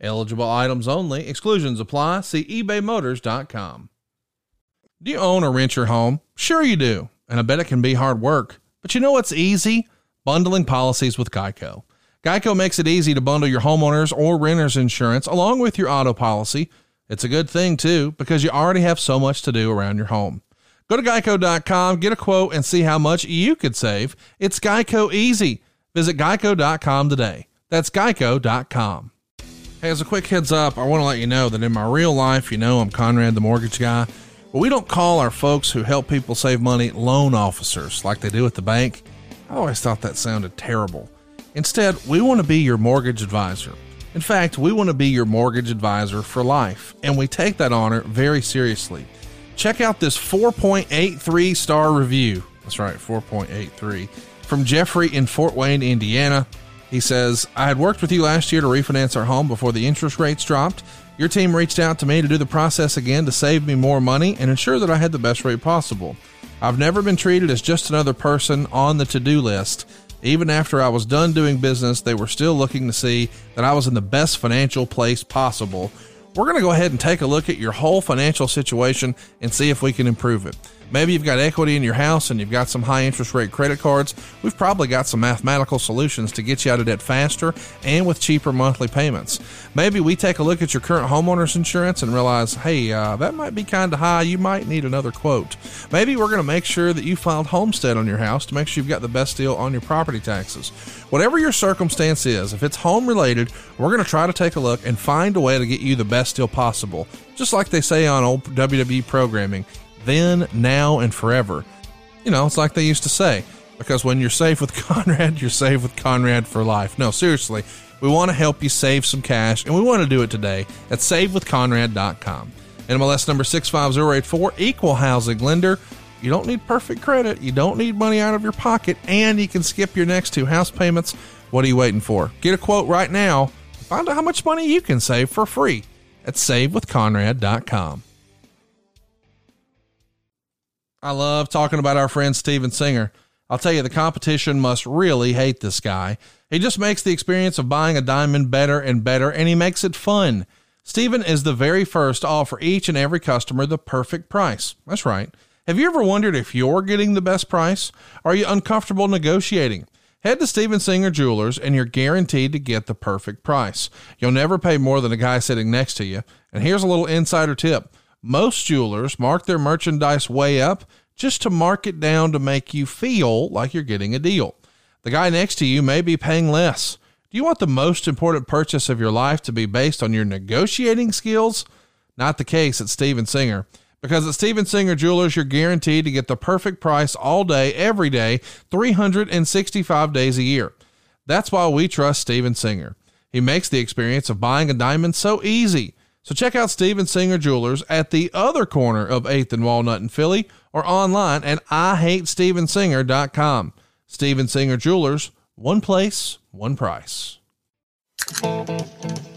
Eligible items only. Exclusions apply. See ebaymotors.com. Do you own or rent your home? Sure you do. And I bet it can be hard work. But you know what's easy? Bundling policies with Geico. Geico makes it easy to bundle your homeowners or renters insurance along with your auto policy. It's a good thing too because you already have so much to do around your home. Go to geico.com, get a quote and see how much you could save. It's Geico easy. Visit geico.com today. That's geico.com. Hey, as a quick heads up, I want to let you know that in my real life, you know, I'm Conrad the mortgage guy, but we don't call our folks who help people save money loan officers like they do at the bank. I always thought that sounded terrible. Instead, we want to be your mortgage advisor. In fact, we want to be your mortgage advisor for life, and we take that honor very seriously. Check out this 4.83 star review. That's right, 4.83 from Jeffrey in Fort Wayne, Indiana. He says, I had worked with you last year to refinance our home before the interest rates dropped. Your team reached out to me to do the process again to save me more money and ensure that I had the best rate possible. I've never been treated as just another person on the to do list. Even after I was done doing business, they were still looking to see that I was in the best financial place possible. We're going to go ahead and take a look at your whole financial situation and see if we can improve it. Maybe you've got equity in your house and you've got some high interest rate credit cards. We've probably got some mathematical solutions to get you out of debt faster and with cheaper monthly payments. Maybe we take a look at your current homeowner's insurance and realize, hey, uh, that might be kind of high. You might need another quote. Maybe we're going to make sure that you filed homestead on your house to make sure you've got the best deal on your property taxes. Whatever your circumstance is, if it's home related, we're going to try to take a look and find a way to get you the best deal possible. Just like they say on old WWE programming then, now, and forever. You know, it's like they used to say, because when you're safe with Conrad, you're safe with Conrad for life. No, seriously, we want to help you save some cash, and we want to do it today at savewithconrad.com. NMLS number 65084, equal housing lender. You don't need perfect credit, you don't need money out of your pocket, and you can skip your next two house payments. What are you waiting for? Get a quote right now. Find out how much money you can save for free at savewithconrad.com. I love talking about our friend Steven Singer. I'll tell you, the competition must really hate this guy. He just makes the experience of buying a diamond better and better, and he makes it fun. Steven is the very first to offer each and every customer the perfect price. That's right. Have you ever wondered if you're getting the best price? Are you uncomfortable negotiating? Head to Steven Singer Jewelers and you're guaranteed to get the perfect price. You'll never pay more than a guy sitting next to you. And here's a little insider tip most jewelers mark their merchandise way up just to mark it down to make you feel like you're getting a deal. The guy next to you may be paying less. Do you want the most important purchase of your life to be based on your negotiating skills? Not the case at Steven Singer. Because at Steven Singer Jewelers, you're guaranteed to get the perfect price all day, every day, 365 days a year. That's why we trust Steven Singer. He makes the experience of buying a diamond so easy. So check out Steven Singer Jewelers at the other corner of 8th and Walnut in Philly or online at IHateStevenSinger.com. Steven Singer Jewelers, one place, one price.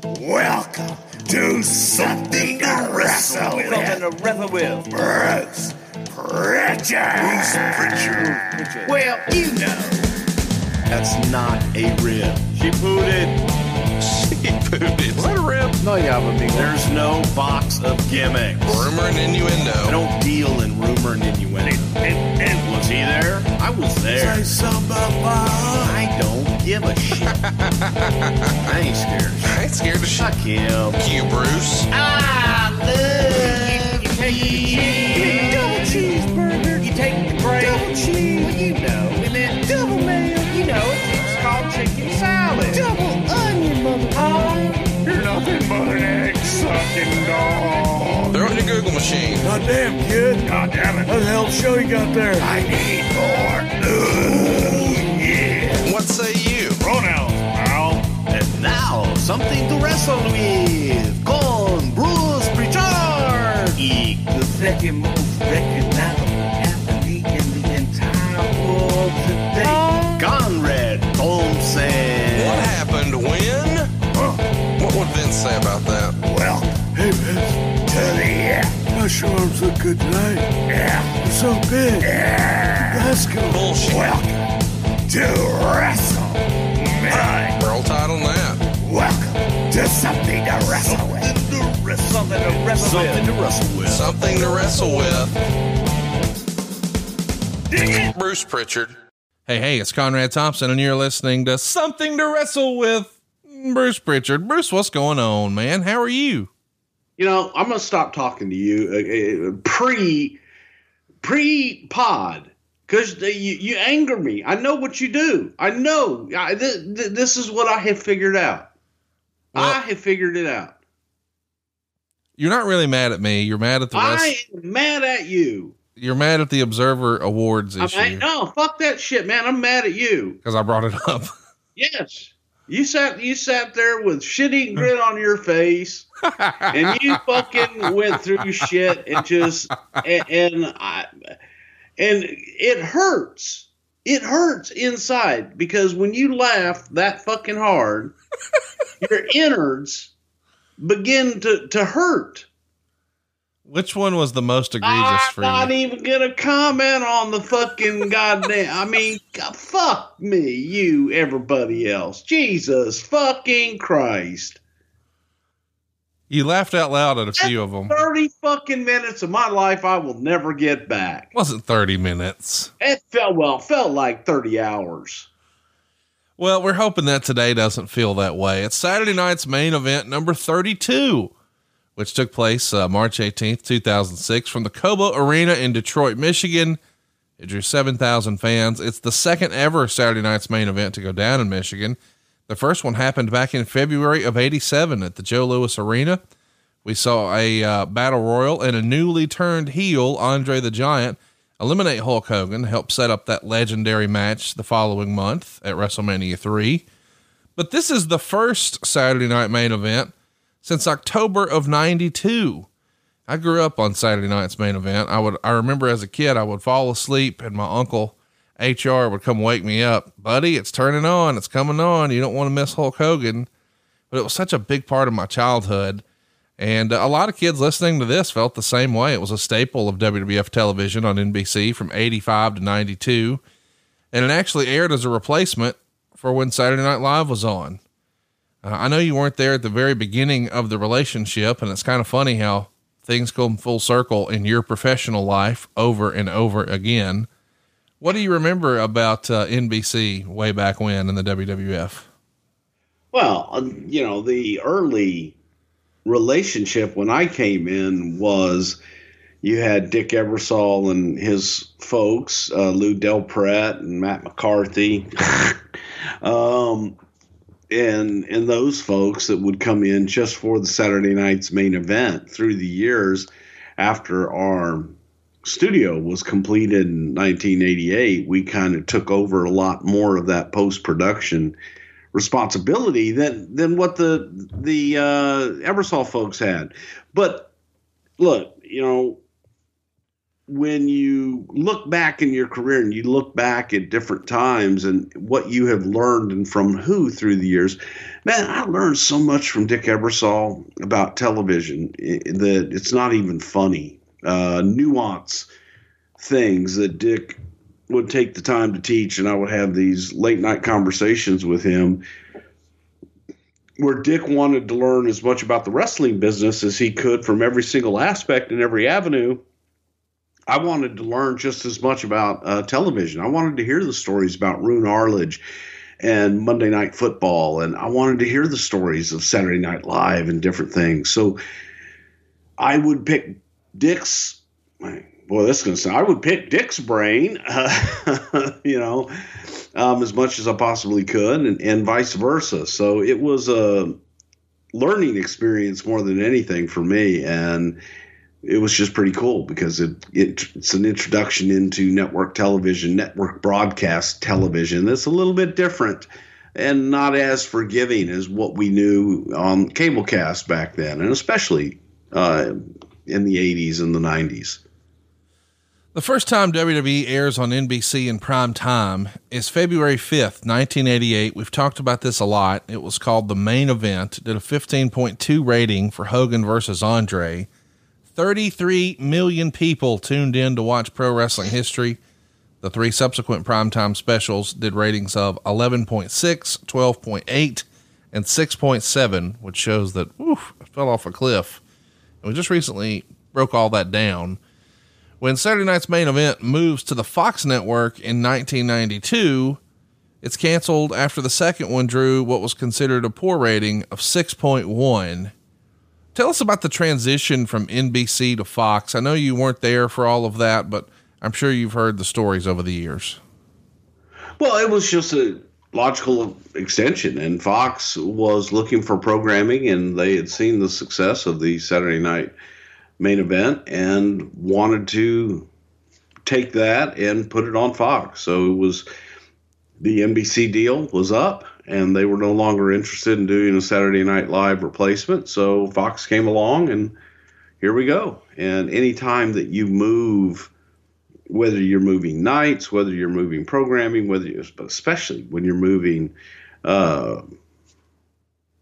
Welcome to Something to Wrestle With. Something to wrestle with. Bruce Prichard. Well, you know. That's not a rib. She pooted. Is that a rip? No, yeah, but me. There's no box of gimmicks. Rumor and innuendo. I don't deal in rumor and innuendo. And, and was he there? I was there. Say something I don't give a shit. I ain't scared. I ain't scared to Fuck him. you, Bruce. I love you. Take the. Double cheeseburger. You take the bread. Double cheese. Nothing but an egg sucking dog. They're on your Google machine. God damn, kid. God damn it. What the hell show you got there? I need more. Ooh, yeah. What say you? Pronouns, pal. And now, something to wrestle with. Con Bruce Prichard. second most say about that? Well, hey, man. tell me, yeah. My arms look good tonight. Yeah. They're so big. Yeah. Let's go. Bullshit. Welcome to WrestleMania. World title that. Welcome to something to wrestle with. Something to wrestle with Something with. to wrestle with. Something to wrestle with. Bruce Prichard. Hey, hey, it's Conrad Thompson, and you're listening to Something to Wrestle with Bruce Prichard. Bruce, what's going on, man? How are you? you know, I'm gonna stop talking to you uh, uh, pre pre pod because you you anger me. I know what you do. I know. I, th- th- this is what I have figured out. Well- I have figured it out. You're not really mad at me. You're mad at the rest. I am mad at you. You're mad at the Observer Awards I issue mean, no, fuck that shit, man. I'm mad at you. because I brought it up. Yes. You sat you sat there with shitty grin on your face, and you fucking went through shit and just and, and I and it hurts. It hurts inside because when you laugh that fucking hard, your innards begin to to hurt. Which one was the most egregious I'm for you? I'm not even gonna comment on the fucking goddamn. I mean, fuck me, you, everybody else. Jesus fucking Christ! You laughed out loud at a few of them. Thirty fucking minutes of my life I will never get back. Wasn't 30 minutes. It felt well, it felt like thirty hours. Well, we're hoping that today doesn't feel that way. It's Saturday night's main event number 32, which took place uh, March 18th, 2006 from the Cobo Arena in Detroit, Michigan. It drew 7,000 fans. It's the second ever Saturday night's main event to go down in Michigan. The first one happened back in February of 87 at the Joe Louis Arena. We saw a uh, battle royal and a newly turned heel, Andre the Giant, eliminate Hulk Hogan, help set up that legendary match the following month at WrestleMania 3. But this is the first Saturday night main event since October of 92. I grew up on Saturday night's main event. I would I remember as a kid I would fall asleep and my uncle HR would come wake me up. Buddy, it's turning on. It's coming on. You don't want to miss Hulk Hogan. But it was such a big part of my childhood. And a lot of kids listening to this felt the same way. It was a staple of WWF television on NBC from 85 to 92. And it actually aired as a replacement for when Saturday Night Live was on. Uh, I know you weren't there at the very beginning of the relationship, and it's kind of funny how things come full circle in your professional life over and over again. What do you remember about uh, NBC way back when in the WWF? Well, uh, you know, the early relationship when I came in was you had Dick Ebersol and his folks, uh, Lou Del Pratt and Matt McCarthy, um, and and those folks that would come in just for the Saturday night's main event through the years after our studio was completed in 1988 we kind of took over a lot more of that post production responsibility than than what the the uh, Ebersol folks had. But look, you know, when you look back in your career and you look back at different times and what you have learned and from who through the years, man, I learned so much from Dick Ebersol about television that it's not even funny. Uh, nuance things that Dick would take the time to teach, and I would have these late night conversations with him where Dick wanted to learn as much about the wrestling business as he could from every single aspect and every avenue. I wanted to learn just as much about uh, television. I wanted to hear the stories about Roone Arledge and Monday Night Football, and I wanted to hear the stories of Saturday Night Live and different things. So I would pick Dick's. Boy, this is going to sound. I would pick Dick's brain, uh, you know, um, as much as I possibly could, and, and vice versa. So it was a learning experience more than anything for me, and it was just pretty cool because it, it it's an introduction into network television, network broadcast television. That's a little bit different and not as forgiving as what we knew on cablecast back then, and especially uh, in the 80s and the 90s. The first time WWE airs on NBC in prime time is February 5th, 1988. We've talked about this a lot. It was called The Main Event, did a 15.2 rating for Hogan versus Andre. 33 million people tuned in to watch pro wrestling history. The three subsequent primetime specials did ratings of 11.6, 12.8, and 6.7, which shows that oof, I fell off a cliff. And we just recently broke all that down. When Saturday Night's main event moves to the Fox network in 1992, it's canceled after the second one drew what was considered a poor rating of 6.1. Tell us about the transition from NBC to Fox. I know you weren't there for all of that, but I'm sure you've heard the stories over the years. Well, it was just a logical extension, and Fox was looking for programming, and they had seen the success of the Saturday night main event and wanted to take that and put it on Fox. So it was the NBC deal was up and they were no longer interested in doing a Saturday Night Live replacement. So Fox came along and here we go. And anytime that you move, whether you're moving nights, whether you're moving programming, whether you, especially when you're moving uh,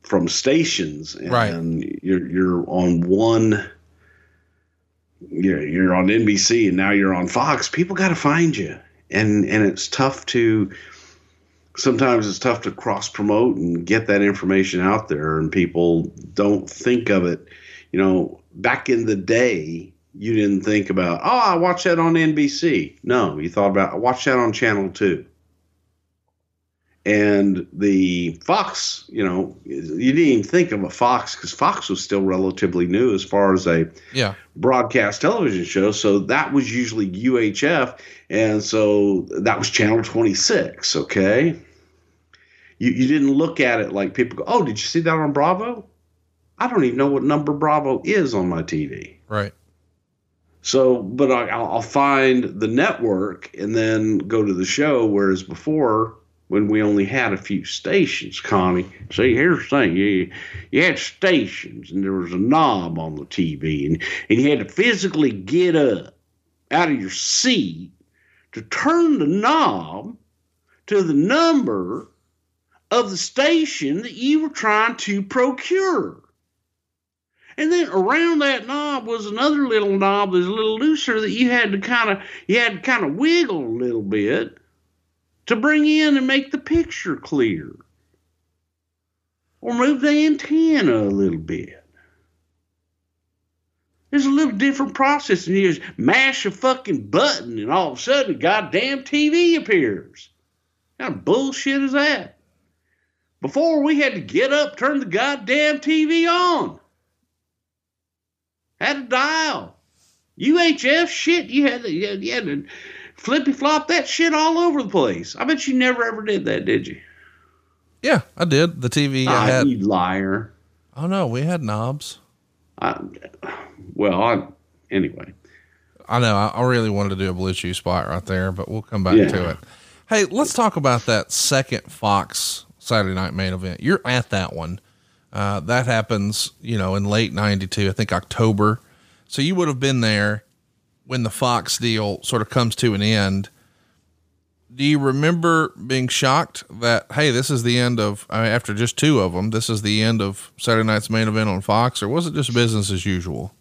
from stations and Right. you're you're on one you're, you're on NBC and now you're on Fox, people got to find you. And and it's tough to sometimes it's tough to cross promote and get that information out there and people don't think of it. You know, back in the day, you didn't think about, "Oh, I watched that on NBC." No, you thought about, "I watched that on channel 2." And the Fox, you know, you didn't even think of a Fox because Fox was still relatively new as far as a Yeah. broadcast television show. So that was usually UHF. And so that was channel 26. Okay. You, you didn't look at it like people go, oh, did you see that on Bravo? I don't even know what number Bravo is on my TV. Right. So, but I, I'll I'll find the network and then go to the show. Whereas before, when we only had a few stations, Connie, see, here's the thing: you you had stations, and there was a knob on the TV, and and you had to physically get up out of your seat to turn the knob to the number of the station that you were trying to procure. And then around that knob was another little knob that's a little looser that you had to kind of you had to kind of wiggle a little bit to bring in and make the picture clear. Or move the antenna a little bit. There's a little different process than you just mash a fucking button and all of a sudden a goddamn TV appears. How bullshit is that? Before we had to get up, turn the goddamn TV on. Had to dial. UHF shit, you had to, you had, to flippy flop that shit all over the place. I bet you never ever did that, did you? Yeah, I did. The TV I Ah, had. you liar. Oh no, we had knobs. I, well, I, anyway. I know. I, I really wanted to do a BlueChew spot right there, but we'll come back Yeah. to it. Hey, let's talk about that second Fox Saturday night main event. You're at that one. Uh, that happens, you know, in late 92, I think October. So you would have been there when the Fox deal sort of comes to an end. Do you remember being shocked that, hey, this is the end of, I mean, after just two of them, this is the end of Saturday night's main event on Fox, or was it just business as usual?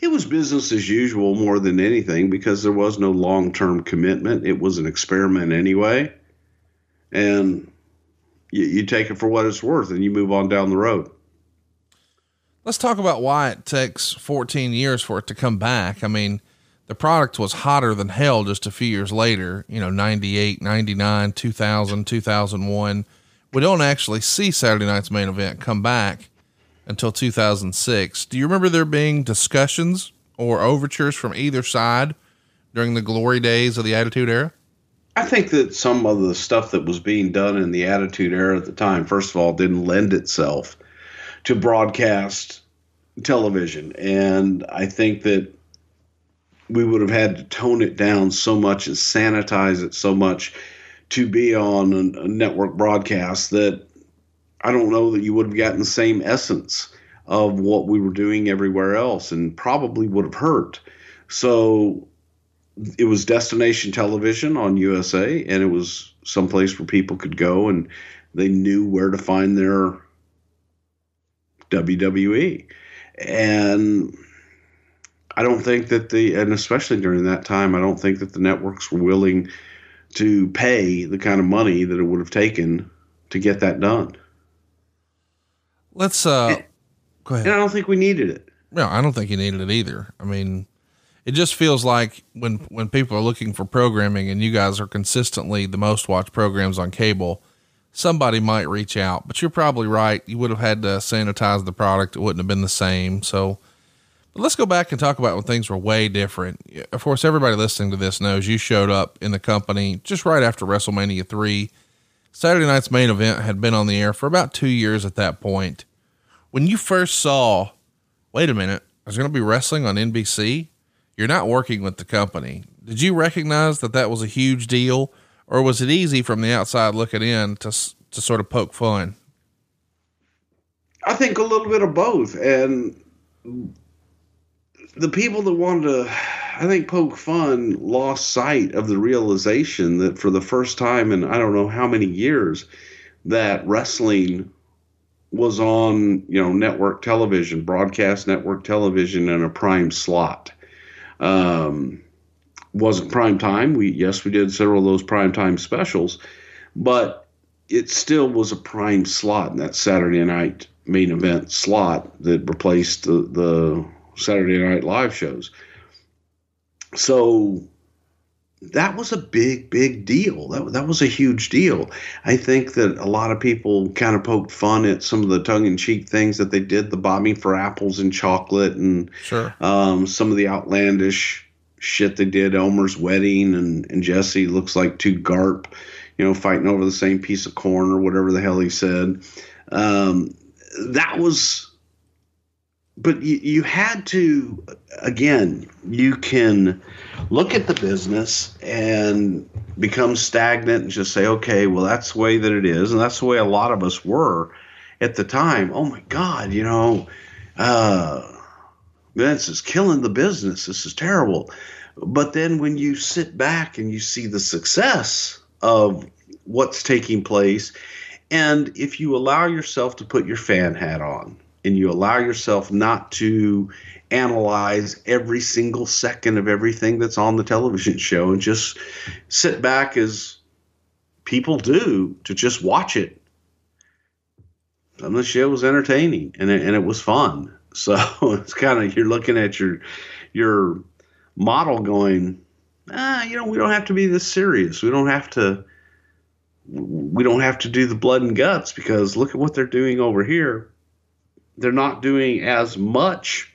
It was business as usual more than anything because there was no long term commitment. It was an experiment anyway. And you, you take it for what it's worth and you move on down the road. Let's talk about why it takes 14 years for it to come back. I mean, the product was hotter than hell just a few years later, you know, 98, 99, 2000, 2001. We don't actually see Saturday night's main event come back until 2006. Do you remember there being discussions or overtures from either side during the glory days of the Attitude Era? I think that some of the stuff that was being done in the Attitude Era at the time, first of all, didn't lend itself to broadcast television. And I think that we would have had to tone it down so much and sanitize it so much to be on a, network broadcast that I don't know that you would have gotten the same essence of what we were doing everywhere else and probably would have hurt. So it was destination television on USA, and it was someplace where people could go and they knew where to find their WWE. And I don't think that the, and especially during that time, I don't think that the networks were willing to pay the kind of money that it would have taken to get that done. Let's, uh, go ahead. And I don't think we needed it. No, I don't think you needed it either. I mean, it just feels like when when people are looking for programming and you guys are consistently the most watched programs on cable, somebody might reach out. But you're probably right. You would have had to sanitize the product. It wouldn't have been the same. So but let's go back and talk about when things were way different. Of course, everybody listening to this knows you showed up in the company just right after WrestleMania 3. Saturday night's main event had been on the air for about two years at that point. When you first saw, wait a minute, there's going to be wrestling on NBC, you're not working with the company. Did you recognize that that was a huge deal, or was it easy from the outside looking in to, to sort of poke fun? I think a little bit of both. And the people that wanted to, I think, poke fun lost sight of the realization that for the first time in I don't know how many years, that wrestling was on you know network television, broadcast network television, in a prime slot. Um, wasn't prime time. We yes, we did several of those prime time specials, but it still was a prime slot in that Saturday night main event slot that replaced the, the Saturday Night Live shows. So that was a big, big deal. That, that was a huge deal. I think that a lot of people kind of poked fun at some of the tongue in cheek things that they did, the bombing for apples and chocolate, and Sure. um, some of the outlandish shit they did. Elmer's wedding and, and Jesse looks like two Garp, you know, fighting over the same piece of corn or whatever the hell he said. Um, that was, but you, you had to, again, you can look at the business and become stagnant and just say, okay, well, that's the way that it is. And that's the way a lot of us were at the time. Oh my God, you know, uh, Vince is killing the business. This is terrible. But then when you sit back and you see the success of what's taking place, and if you allow yourself to put your fan hat on and you allow yourself not to analyze every single second of everything that's on the television show and just sit back as people do to just watch it. And the show was entertaining and it, and it was fun. So it's kind of you're looking at your your model going, ah, you know, we don't have to be this serious. We don't have to we don't have to do the blood and guts because look at what they're doing over here. They're not doing as much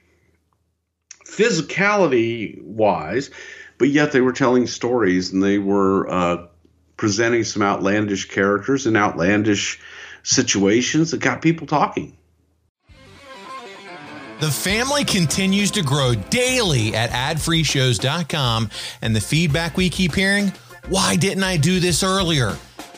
physicality wise, but yet they were telling stories and they were uh, presenting some outlandish characters and outlandish situations that got people talking. The family continues to grow daily at adfreeshows.com, and the feedback we keep hearing why didn't I do this earlier?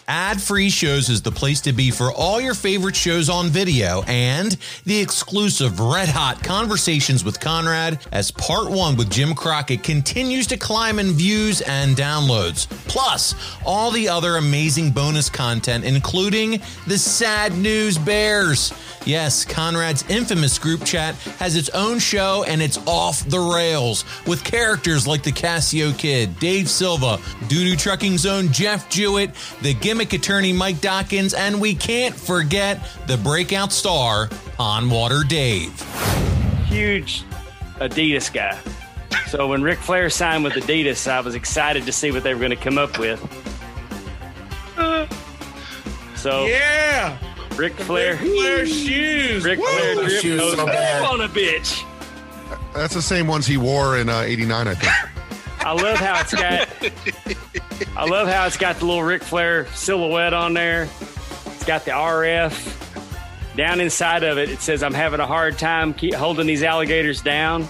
Ad Free Shows is the place to be for all your favorite shows on video and the exclusive Red Hot Conversations with Conrad as part one with Jim Crockett continues to climb in views and downloads. Plus, all the other amazing bonus content, including the Sad News Bears. Yes, Conrad's infamous group chat has its own show and it's off the rails with characters like the Casio Kid, Dave Silva, Doodoo Trucking Zone, Jeff Jewett, the gimmick attorney Mike Dawkins, and we can't forget the breakout star, On Water Dave. huge Adidas guy. So when Ric Flair signed with Adidas, I was excited to see what they were going to come up with. So Yeah. Ric Flair, Flair shoes. Ric Flair Woo! drip shoes so on a bitch. That's the same ones he wore in uh, '89, I think. I love how it's got. I love how it's got the little Ric Flair silhouette on there. It's got the RF. Down inside of it, it says, "I'm having a hard time keep holding these alligators down."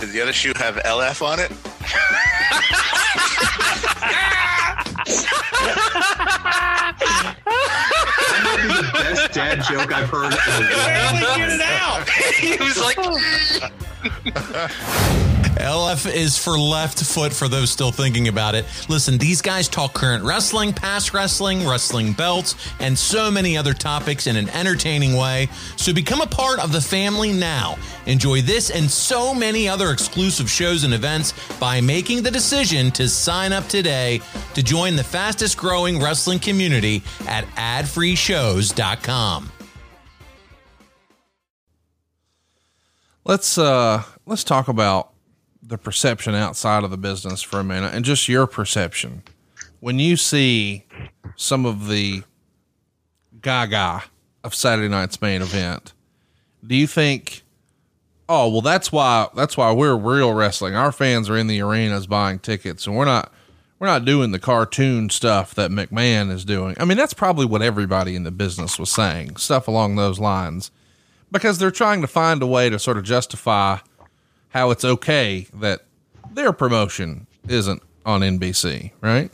Does the other shoe have LF on it? the Best dad joke I've heard. in. Barely get it out. he was like, LF is for left foot for those still thinking about it. Listen, these guys talk current wrestling, past wrestling, wrestling belts, and so many other topics in an entertaining way. So become a part of the family now. Enjoy this and so many other exclusive shows and events by making the decision to sign up today to join the fastest growing wrestling community at adfreeshows.com. Let's uh let's talk about the perception outside of the business for a minute and just your perception. When you see some of the gaga of Saturday night's main event, do you think oh well that's why that's why we're real wrestling. Our fans are in the arenas buying tickets and we're not we're not doing the cartoon stuff that McMahon is doing. I mean, that's probably what everybody in the business was saying, stuff along those lines. Because they're trying to find a way to sort of justify how it's okay that their promotion isn't on NBC, right?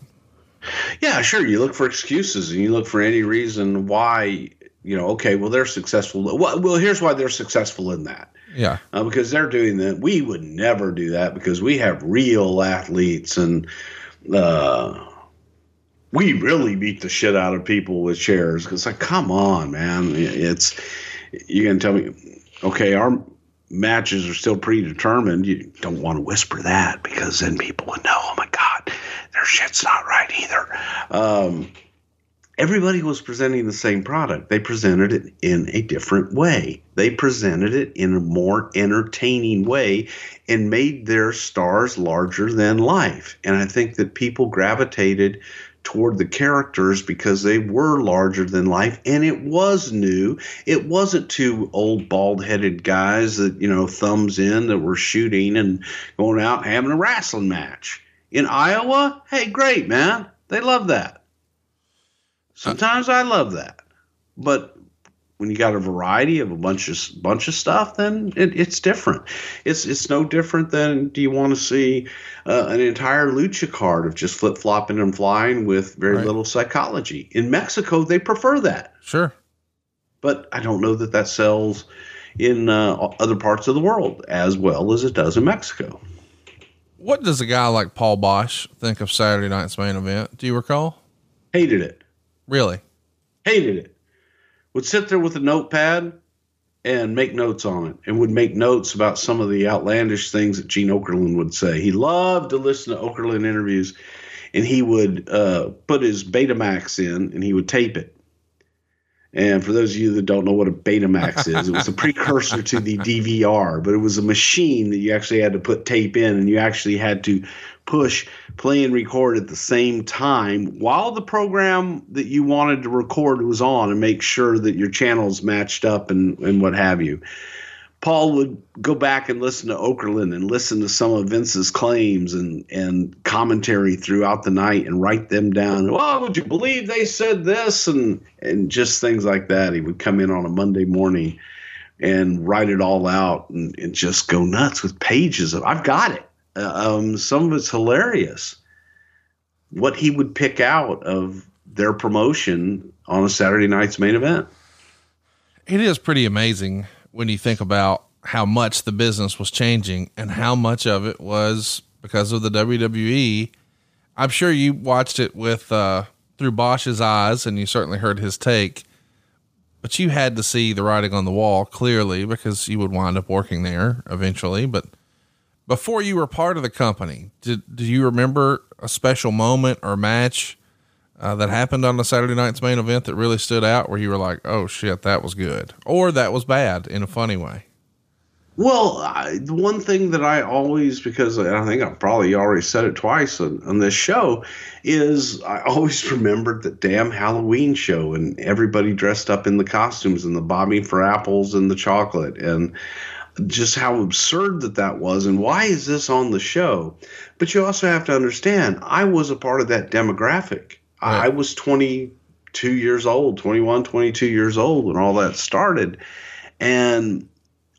Yeah, sure. You look for excuses and you look for any reason why, you know, okay, well, they're successful. Well, well here's why they're successful in that. Yeah. Uh, because they're doing that. We would never do that because we have real athletes and uh, we really beat the shit out of people with chairs. It's like, come on, man. It's, you can tell me, okay, our matches are still predetermined. You don't want to whisper that because then people would know, oh my God, their shit's not right either. Um, everybody was presenting the same product. They presented it in a different way. They presented it in a more entertaining way and made their stars larger than life. And I think that people gravitated toward the characters because they were larger than life and it was new. It wasn't two old bald headed guys that, you know, thumbs in that were shooting and going out and having a wrestling match. In Iowa, hey, great, man. They love that. Uh, Sometimes I love that. But when you got a variety of a bunch of bunch of stuff, then it, it's different. It's it's no different than do you want to see uh, an entire lucha card of just flip flopping and flying with very Right. little psychology. In Mexico, they prefer that, Sure. but I don't know that that sells in uh, other parts of the world as well as it does in Mexico. What does a guy like Paul Boesch think of Saturday night's main event? Do you recall? Hated it. Really? hated it. Would sit there with a notepad and make notes on it, and would make notes about some of the outlandish things that Gene Okerlund would say. He loved to listen to Okerlund interviews, and he would uh, put his Betamax in, and he would tape it. And for those of you that don't know what a Betamax is, it was a precursor to the DVR, but it was a machine that you actually had to put tape in, and you actually had to push play and record at the same time while the program that you wanted to record was on and make sure that your channels matched up and, and what have you. Paul would go back and listen to Okerlund and listen to some of Vince's claims and, and commentary throughout the night and write them down. Well, would you believe they said this? And, and just things like that. He would come in on a Monday morning and write it all out and, and just go nuts with pages of, I've got it. Um, some of it's hilarious. What he would pick out of their promotion on a Saturday night's main event. It is pretty amazing when you think about how much the business was changing and how much of it was because of the WWE. I'm sure you watched it with uh, through Boesch's eyes, and you certainly heard his take. But you had to see the writing on the wall clearly because you would wind up working there eventually. But before you were part of the company, did do you remember a special moment or match uh, that happened on the Saturday night's main event that really stood out where you were like, oh shit, that was good, or that was bad in a funny way? Well, I, the one thing that I always, because I think I've probably already said it twice on, on this show, is I always remembered the damn Halloween show and everybody dressed up in the costumes and the bobbing for apples and the chocolate and just how absurd that that was and why is this on the show? But you also have to understand, I was a part of that demographic. I was 22 years old, 21, 22 years old when all that started. And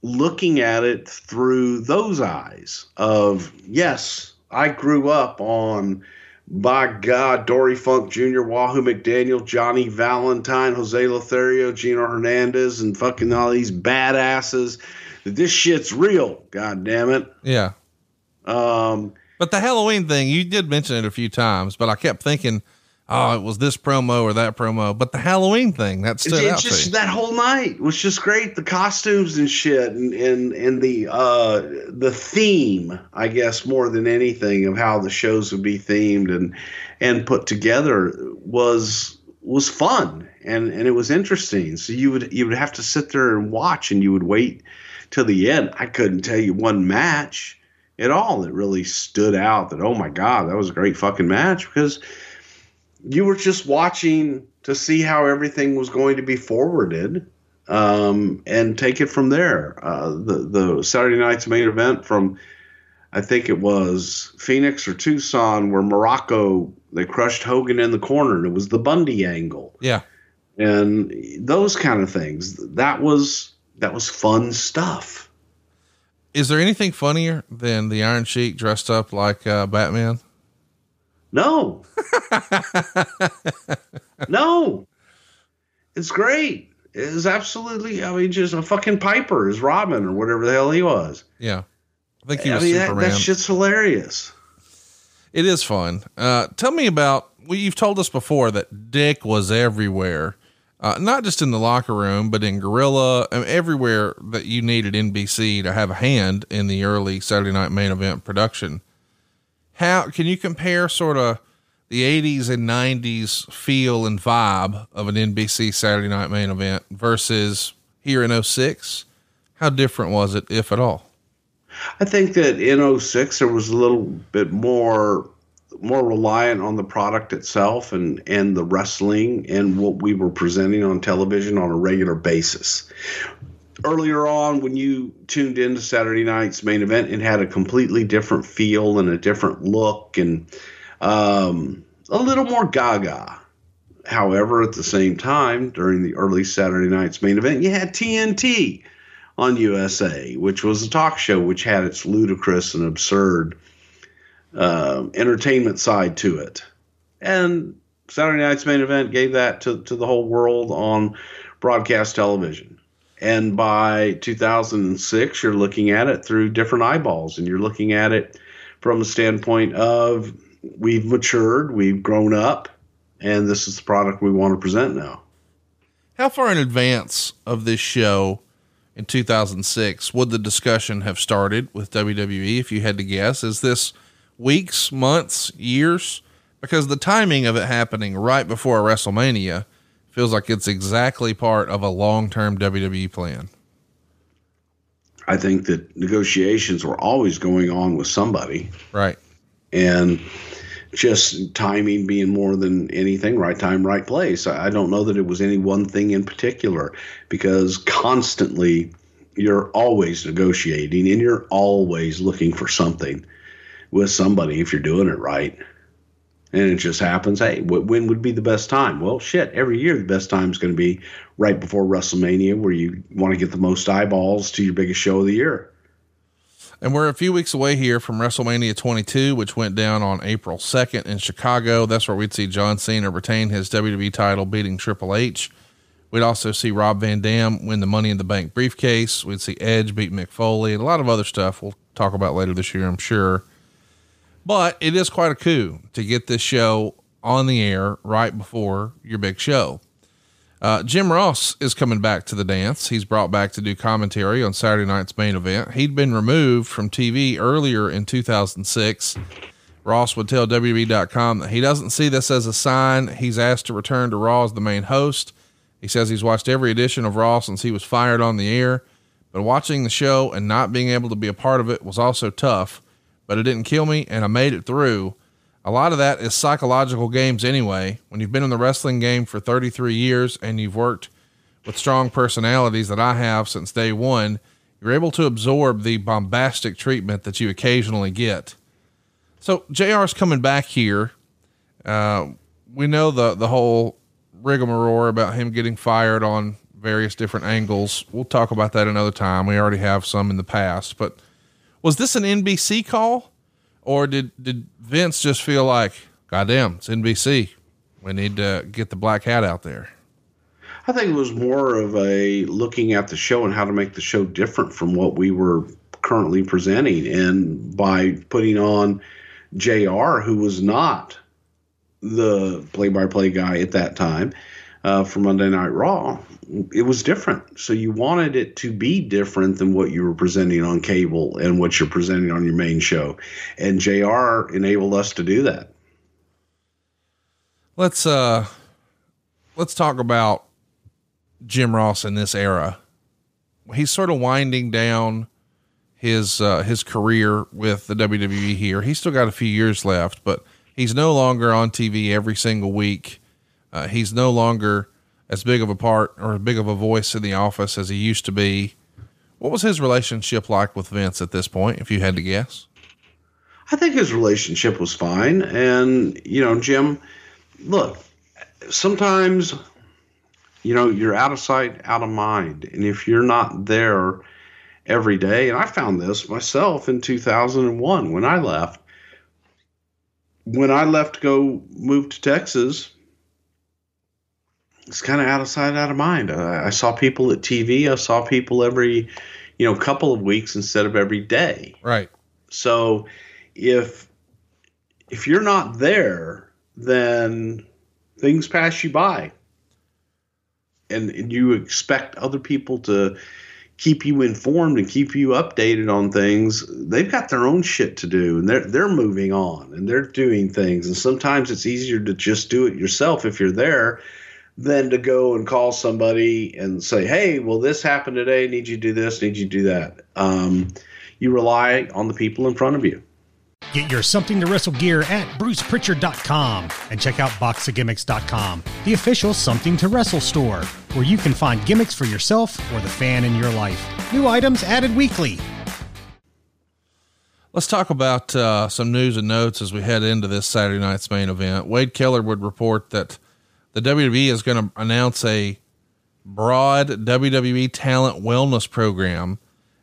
looking at it through those eyes of yes, I grew up on by God, Dory Funk Jr., Wahoo McDaniel, Johnny Valentine, Jose Lothario, Gino Hernandez, and fucking all these badasses. This shit's real. God damn it. Yeah. Um, but the Halloween thing, you did mention it a few times, but I kept thinking, oh, it was this promo or that promo. But the Halloween thing that stood it's out. to just that whole night was just great. The costumes and shit, and and and the uh the theme, I guess, more than anything, of how the shows would be themed and and put together was was fun and and it was interesting. So you would you would have to sit there and watch, and you would wait till the end. I couldn't tell you one match at all that really stood out. That oh my god, that was a great fucking match because you were just watching to see how everything was going to be forwarded um, and take it from there. Uh, the the Saturday night's main event from I think it was Phoenix or Tucson where Morocco they crushed Hogan in the corner and it was the Bundy angle yeah. and those kind of things. That was that was fun stuff. Is there anything funnier than the Iron Sheik dressed up like uh, Batman? No. no. It's great. It's absolutely, I mean, just a fucking Piper is Robin or whatever the hell he was. Yeah. I think he I was mean, that, Superman. that shit's hilarious. It is fun. Uh, tell me about. Well, you've told us before that Dick was everywhere, uh, not just in the locker room, but in Gorilla, and everywhere that you needed NBC to have a hand in the early Saturday Night Main Event production. How can you compare sort of the '80s and '90s feel and vibe of an NBC Saturday Night Main Event versus here in 06? How different was it, if at all? I think that in 06 there was a little bit more more reliant on the product itself and and the wrestling and what we were presenting on television on a regular basis. Earlier on when you tuned into Saturday night's main event it had a completely different feel and a different look and um, a little more gaga. However, at the same time, during the early Saturday night's main event, you had TNT on USA, which was a talk show which had its ludicrous and absurd uh, entertainment side to it. And Saturday night's main event gave that to, to the whole world on broadcast television. And by 2006, you're looking at it through different eyeballs, and you're looking at it from the standpoint of we've matured, we've grown up, and this is the product we want to present now. How far in advance of this show in 2006 would the discussion have started with WWE if you had to guess? Is this weeks, months, years? Because the timing of it happening right before WrestleMania feels like it's exactly part of a long term WWE plan. I think that negotiations were always going on with somebody. Right. And just timing being more than anything, right time, right place. I I don't know that it was any one thing in particular because constantly you're always negotiating and you're always looking for something with somebody if you're doing it right. And it just happens. Hey, wh- when would be the best time? Well, shit, every year the best time is going to be right before WrestleMania, where you want to get the most eyeballs to your biggest show of the year. And we're a few weeks away here from WrestleMania 22, which went down on April 2nd in Chicago. That's where we'd see John Cena retain his WWE title, beating Triple H. We'd also see Rob Van Dam win the Money in the Bank briefcase. We'd see Edge beat Mick Foley and a lot of other stuff we'll talk about later this year, I'm sure. But it is quite a coup to get this show on the air right before your big show. Uh, Jim Ross is coming back to the dance. He's brought back to do commentary on Saturday night's main event. He'd been removed from TV earlier in 2006. Ross would tell WB.com that he doesn't see this as a sign. He's asked to return to Raw as the main host. He says he's watched every edition of Raw since he was fired on the air, but watching the show and not being able to be a part of it was also tough, but it didn't kill me and I made it through. A lot of that is psychological games anyway. When you've been in the wrestling game for 33 years and you've worked with strong personalities that I have since day one, you're able to absorb the bombastic treatment that you occasionally get. So JR's coming back here. Uh, we know the, the whole rigmarole about him getting fired on various different angles. We'll talk about that another time. We already have some in the past, but was this an NBC call? Or did, did Vince just feel like, goddamn, it's NBC. We need to get the black hat out there. I think it was more of a looking at the show and how to make the show different from what we were currently presenting. And by putting on JR, who was not the play by play guy at that time uh, for Monday Night Raw, it was different. So you wanted it to be different than what you were presenting on cable and what you're presenting on your main show. And JR enabled us to do that. Let's uh let's talk about Jim Ross in this era. He's sort of winding down his uh, his career with the WWE here. He's still got a few years left, but he's no longer on TV every single week. Uh, he's no longer as big of a part or as big of a voice in the office as he used to be. What was his relationship like with Vince at this point, if you had to guess? I think his relationship was fine. And, you know, Jim, look, sometimes, you know, you're out of sight, out of mind. And if you're not there every day, and I found this myself in 2001 when I left, when I left to go move to Texas, it's kind of out of sight, out of mind. I, I saw people at TV. I saw people every, you know, couple of weeks instead of every day. Right. So if if you're not there, then things pass you by. And, and you expect other people to keep you informed and keep you updated on things. They've got their own shit to do and they're they're moving on and they're doing things. And sometimes it's easier to just do it yourself if you're there than to go and call somebody and say, "Hey, well, this happened today. Need you to do this? Need you to do that?" Um, you rely on the people in front of you. Get your Something to Wrestle gear at brucepritchard.com and check out boxofgimmicks.com, the official Something to Wrestle store, where you can find gimmicks for yourself or the fan in your life. New items added weekly. Let's talk about uh, some news and notes as we head into this Saturday night's main event. Wade Keller would report that the WWE is going to announce a broad WWE talent wellness program.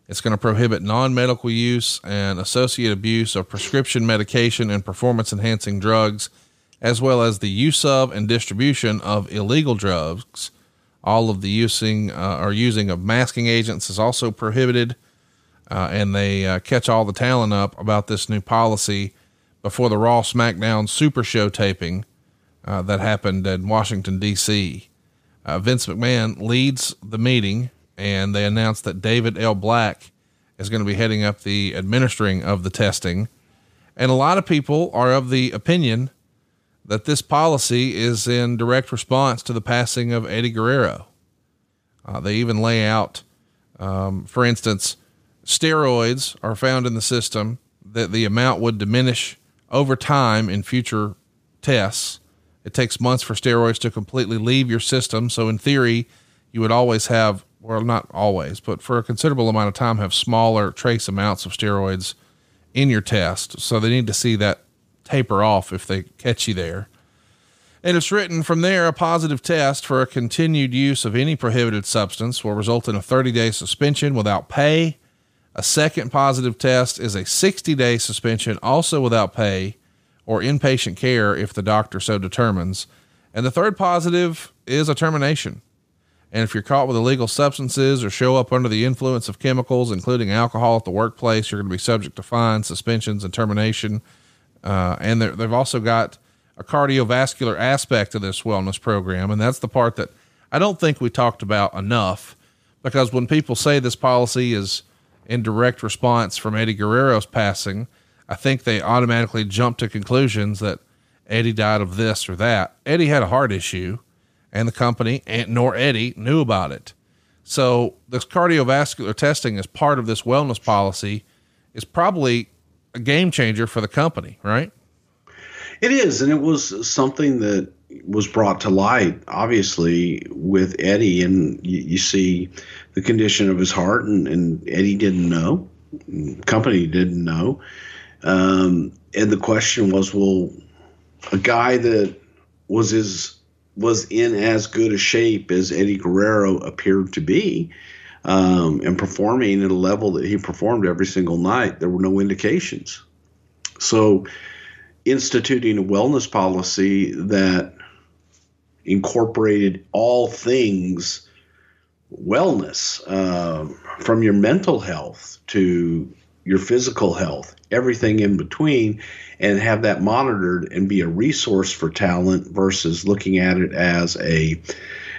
It's going to prohibit non medical use and associate abuse of prescription medication and performance enhancing drugs, as well as the use of and distribution of illegal drugs. All of the using uh, or using of masking agents is also prohibited. Uh, and they uh, catch all the talent up about this new policy before the Raw SmackDown Super Show taping uh, that happened in Washington, D.C. Uh, Vince McMahon leads the meeting, and they announced that David L. Black is going to be heading up the administering of the testing. And a lot of people are of the opinion that this policy is in direct response to the passing of Eddie Guerrero. Uh, they even lay out, um, for instance, steroids are found in the system that the amount would diminish over time in future tests. It takes months for steroids to completely leave your system. So, in theory, you would always have, well, not always, but for a considerable amount of time, have smaller trace amounts of steroids in your test. So, they need to see that taper off if they catch you there. And it's written from there a positive test for a continued use of any prohibited substance will result in a 30 day suspension without pay. A second positive test is a 60 day suspension, also without pay or inpatient care if the doctor so determines. And the third positive is a termination. And if you're caught with illegal substances or show up under the influence of chemicals, including alcohol at the workplace, you're going to be subject to fines, suspensions, and termination. Uh, and they've also got a cardiovascular aspect of this wellness program. And that's the part that I don't think we talked about enough because when people say this policy is in direct response from Eddie Guerrero's passing, I think they automatically jump to conclusions that Eddie died of this or that. Eddie had a heart issue, and the company and nor Eddie knew about it. So this cardiovascular testing as part of this wellness policy is probably a game changer for the company, right? It is, and it was something that was brought to light, obviously, with Eddie, and you, you see the condition of his heart, and, and Eddie didn't know, company didn't know, um, and the question was, well, a guy that was as was in as good a shape as Eddie Guerrero appeared to be, um, and performing at a level that he performed every single night, there were no indications. So, instituting a wellness policy that incorporated all things wellness, uh, from your mental health to your physical health, everything in between, and have that monitored and be a resource for talent versus looking at it as a,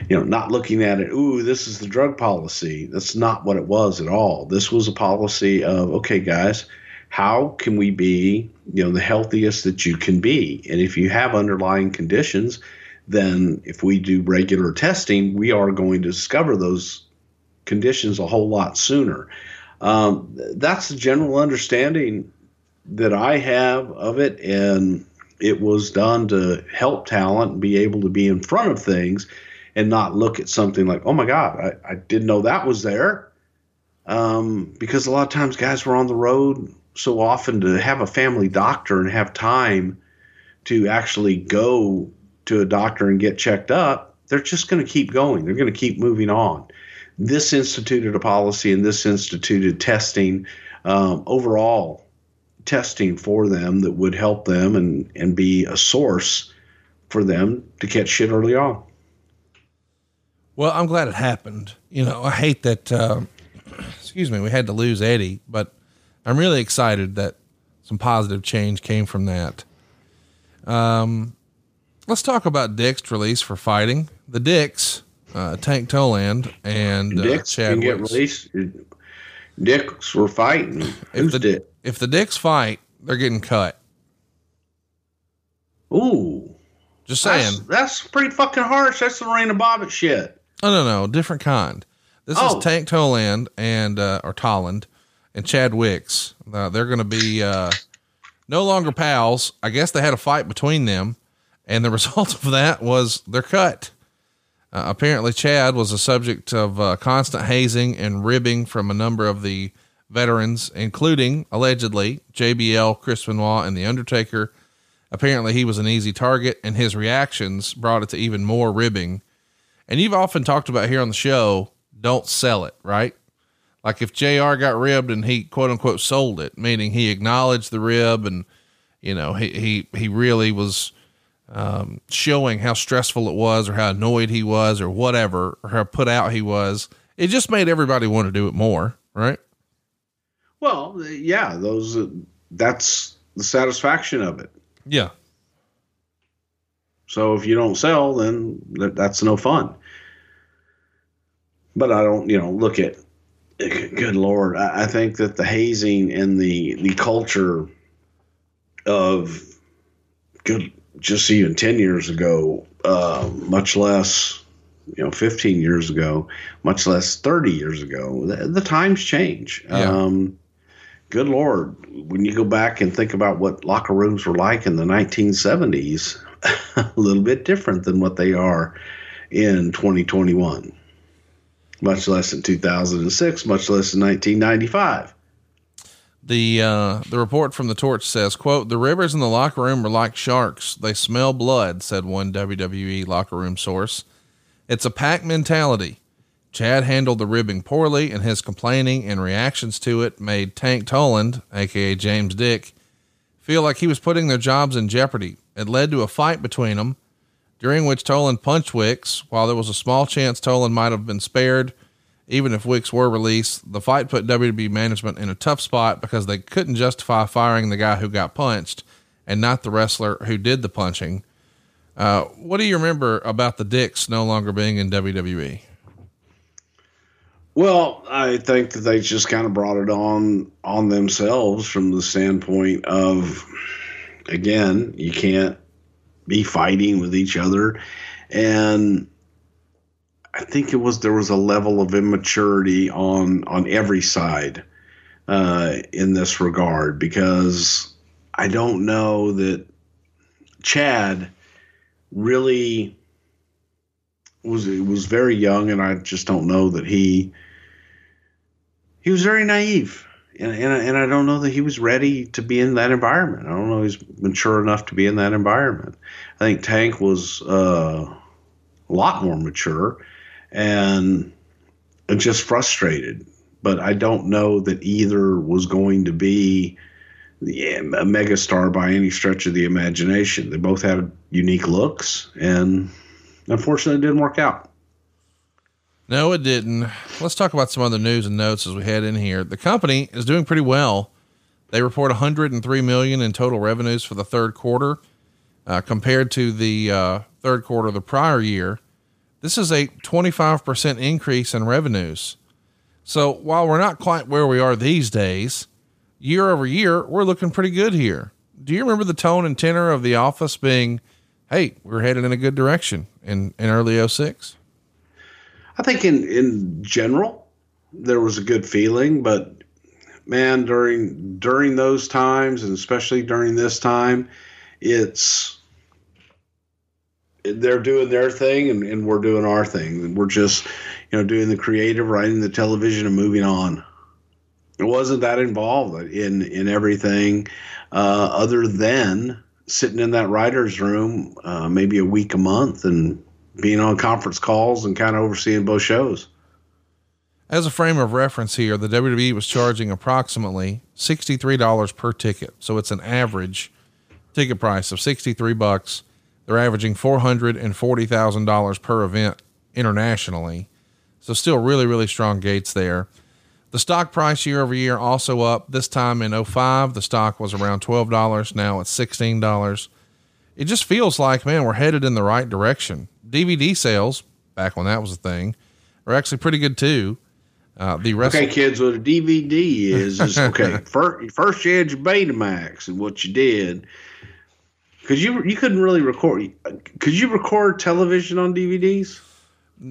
you know, not looking at it, ooh, this is the drug policy. That's not what it was at all. This was a policy of, okay, guys, how can we be, you know, the healthiest that you can be? And if you have underlying conditions, then if we do regular testing, we are going to discover those conditions a whole lot sooner. Um, that's the general understanding that I have of it, and it was done to help talent be able to be in front of things and not look at something like, oh my God, I, I didn't know that was there. Um, because a lot of times guys were on the road so often to have a family doctor and have time to actually go to a doctor and get checked up, they're just going to keep going. They're going to keep moving on. This instituted a policy and this instituted testing, um, overall testing for them that would help them and, and be a source for them to catch shit early on. Well, I'm glad it happened. You know, I hate that, uh, excuse me, we had to lose Eddie, but I'm really excited that some positive change came from that. Um, let's talk about Dick's release for fighting. The Dicks, uh, Tank Toland and uh, Dicks Chad can get Wicks. released. Dicks were fighting. If Who's the, Dick? if the Dicks fight, they're getting cut. Ooh, Just saying. That's, that's pretty fucking harsh. That's the Lorena Bobbitt shit. Oh no, no, different kind. This Oh. is Tank Toland and uh, or Tolland and Chad Wicks. Uh, they're going to be uh, no longer pals. I guess they had a fight between them, and the result of that was they're cut. Uh, apparently, Chad was a subject of uh, constant hazing and ribbing from a number of the veterans, including allegedly JBL, Chris Benoit, and The Undertaker. Apparently, he was an easy target, and his reactions brought it to even more ribbing. And you've often talked about here on the show, don't sell it, right? Like if JR got ribbed and he quote unquote sold it, meaning he acknowledged the rib and, you know, he, he, he really was, um, showing how stressful it was or how annoyed he was or whatever, or how put out he was. It just made everybody want to do it more, right? Well, yeah, those. Uh, that's the satisfaction of it. Yeah. So if you don't sell, then that, that's no fun. But I don't, you know, look at. Good lord, I, I think that the hazing and the the culture of good, just even ten years ago, uh, much less, you know, fifteen years ago, much less thirty years ago. The, the times change. Yeah. Um, good lord, when you go back and think about what locker rooms were like in the 1970s, a little bit different than what they are in 2021. Much less in 2006, much less in 1995. The uh, the report from the torch says, "quote The rivers in the locker room are like sharks; they smell blood," said one WWE locker room source. It's a pack mentality. Chad handled the ribbing poorly, and his complaining and reactions to it made Tank Toland, aka James Dick, feel like he was putting their jobs in jeopardy. It led to a fight between them, during which Toland punched Wicks. While there was a small chance Toland might have been spared, even if Wicks were released, the fight put WWE management in a tough spot because they couldn't justify firing the guy who got punched and not the wrestler who did the punching. Uh, what do you remember about the Dicks no longer being in? WWE? Well, I think that they just kind of brought it on on themselves from the standpoint of, again, you can't be fighting with each other, and I think it was there was a level of immaturity on on every side uh, in this regard because I don't know that Chad really was was very young, and I just don't know that he he was very naive, and and, and I don't know that he was ready to be in that environment. I don't know he's mature enough to be in that environment. I think Tank was uh, a lot more mature and just frustrated. But I don't know that either was going to be a megastar by any stretch of the imagination. They both had unique looks, and unfortunately, it didn't work out. No, it didn't. Let's talk about some other news and notes as we head in here. The company is doing pretty well. They report 103 million in total revenues for the third quarter, uh, compared to the uh, third quarter of the prior year. This is a 25% increase in revenues. So while we're not quite where we are these days, year over year, we're looking pretty good here. Do you remember the tone and tenor of the office being, hey, we're headed in a good direction in, in early 06? I think in in general there was a good feeling, but man, during during those times and especially during this time, it's they're doing their thing and, and we're doing our thing. And we're just, you know, doing the creative, writing the television and moving on. It wasn't that involved in in everything, uh, other than sitting in that writer's room uh, maybe a week a month and being on conference calls and kind of overseeing both shows. As a frame of reference here, the WWE was charging approximately $63 per ticket. So it's an average ticket price of 63 bucks. They're averaging $440,000 per event internationally. So still really, really strong gates there. The stock price year over year also up. This time in 05, the stock was around $12. Now it's $16. It just feels like, man, we're headed in the right direction. DVD sales, back when that was a thing, are actually pretty good too. Uh, the rest okay, kids, what a DVD is is okay. first, first you had your Betamax, and what you did because you you couldn't really record. Could you record television on DVDs?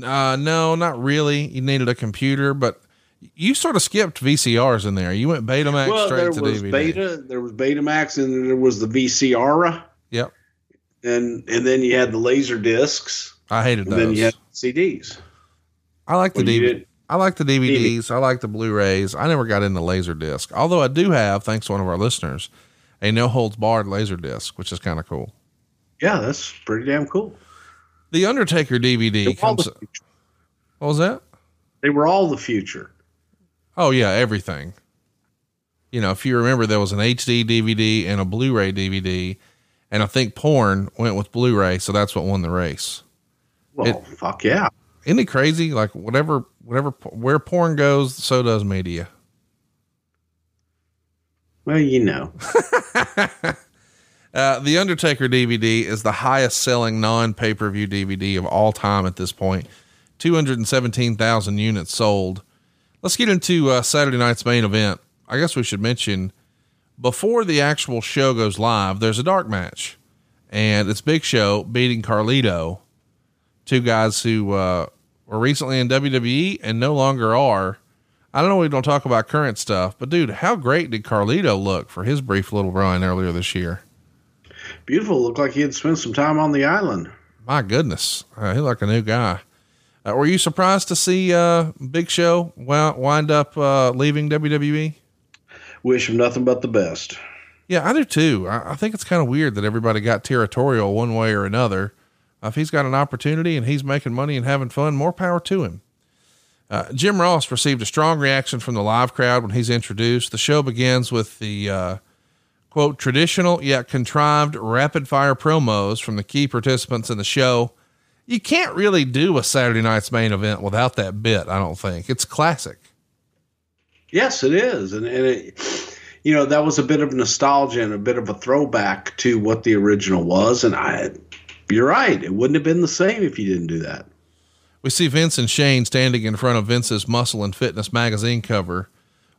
Uh, no, not really. You needed a computer, but you sort of skipped VCRs in there. You went Betamax well, straight there to was DVD. Beta, there was Betamax, and there was the VCR. Yep. And and then you had the laser discs. I hated and those. then you had CDs. I like the DVD. I like the DVDs. I like the Blu-rays. I never got into laser disc, although I do have, thanks to one of our listeners, a no holds barred laser disc, which is kind of cool. Yeah, that's pretty damn cool. The Undertaker DVD They're comes. What was that? They were all the future. Oh yeah, everything. You know, if you remember, there was an HD DVD and a Blu-ray DVD, and I think porn went with Blu-ray, so that's what won the race. Well, It- fuck yeah. Isn't it crazy? Like whatever, whatever, where porn goes, so does media. Well, you know. Uh, the Undertaker DVD is the highest selling non pay per view DVD of all time at this point. 217,000 units sold. Let's get into uh, Saturday night's main event. I guess we should mention before the actual show goes live, there's a dark match, and it's Big Show beating Carlito, two guys who uh, were recently in WWE and no longer are. I don't know. We don't talk about current stuff, but dude, how great did Carlito look for his brief little run earlier this year? Beautiful. Looked like he had spent some time on the island. My goodness, uh, he looked like a new guy. Uh, were you surprised to see uh, Big Show wi- wind up uh, leaving WWE? Wish him nothing but the best. Yeah, I do too. I, I think it's kind of weird that everybody got territorial one way or another. Uh, if he's got an opportunity and he's making money and having fun, more power to him. Uh, Jim Ross received a strong reaction from the live crowd when he's introduced. The show begins with the uh, quote traditional yet contrived rapid fire promos from the key participants in the show. You can't really do a Saturday night's main event without that bit. I don't think it's classic. Yes, it is, and and it, you know that was a bit of nostalgia and a bit of a throwback to what the original was. And I, you're right, it wouldn't have been the same if you didn't do that. We see Vince and Shane standing in front of Vince's Muscle and Fitness magazine cover.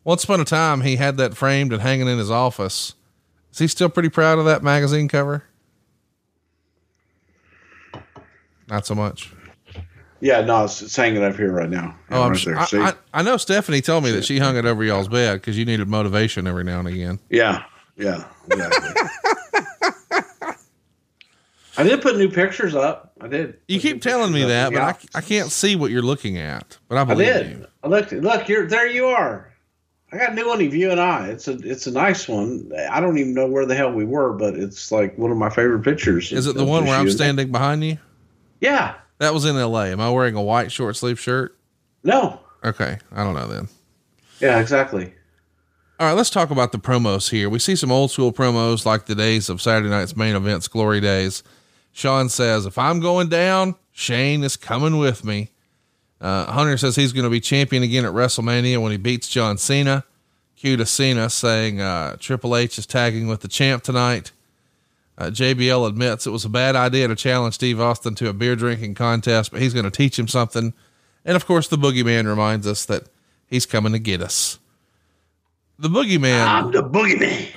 Once upon a time, he had that framed and hanging in his office. Is he still pretty proud of that magazine cover? Not so much. Yeah, no, it's, it's hanging up here right now. Oh, I'm sure. there. I, I, I know Stephanie told me that she hung it over y'all's bed because you needed motivation every now and again. yeah, yeah, exactly. I did put new pictures up. I did. You keep telling me that, but Yeah. I, I can't see what you're looking at. But I I believe did. you. I looked. Look, you're there. You are. I got a new one of you and I. It's a it's a nice one. I don't even know where the hell we were, but it's like one of my favorite pictures. Is it the one where I'm standing behind you? Yeah. That was in L.A. Am I wearing a white short sleeve shirt? No. Okay, I don't know then. Yeah. Exactly. All right, let's talk about the promos here. We see some old school promos like the days of Saturday night's main events, glory days. Shawn says, If I'm going down, Shane is coming with me. Uh, Hunter says he's going to be champion again at WrestleMania when he beats John Cena. Cue to Cena saying uh, Triple H is tagging with the champ tonight. Uh, JBL admits it was a bad idea to challenge Steve Austin to a beer drinking contest, but he's going to teach him something. And of course, the Boogeyman reminds us that he's coming to get us. The Boogeyman. I'm the boogeyman,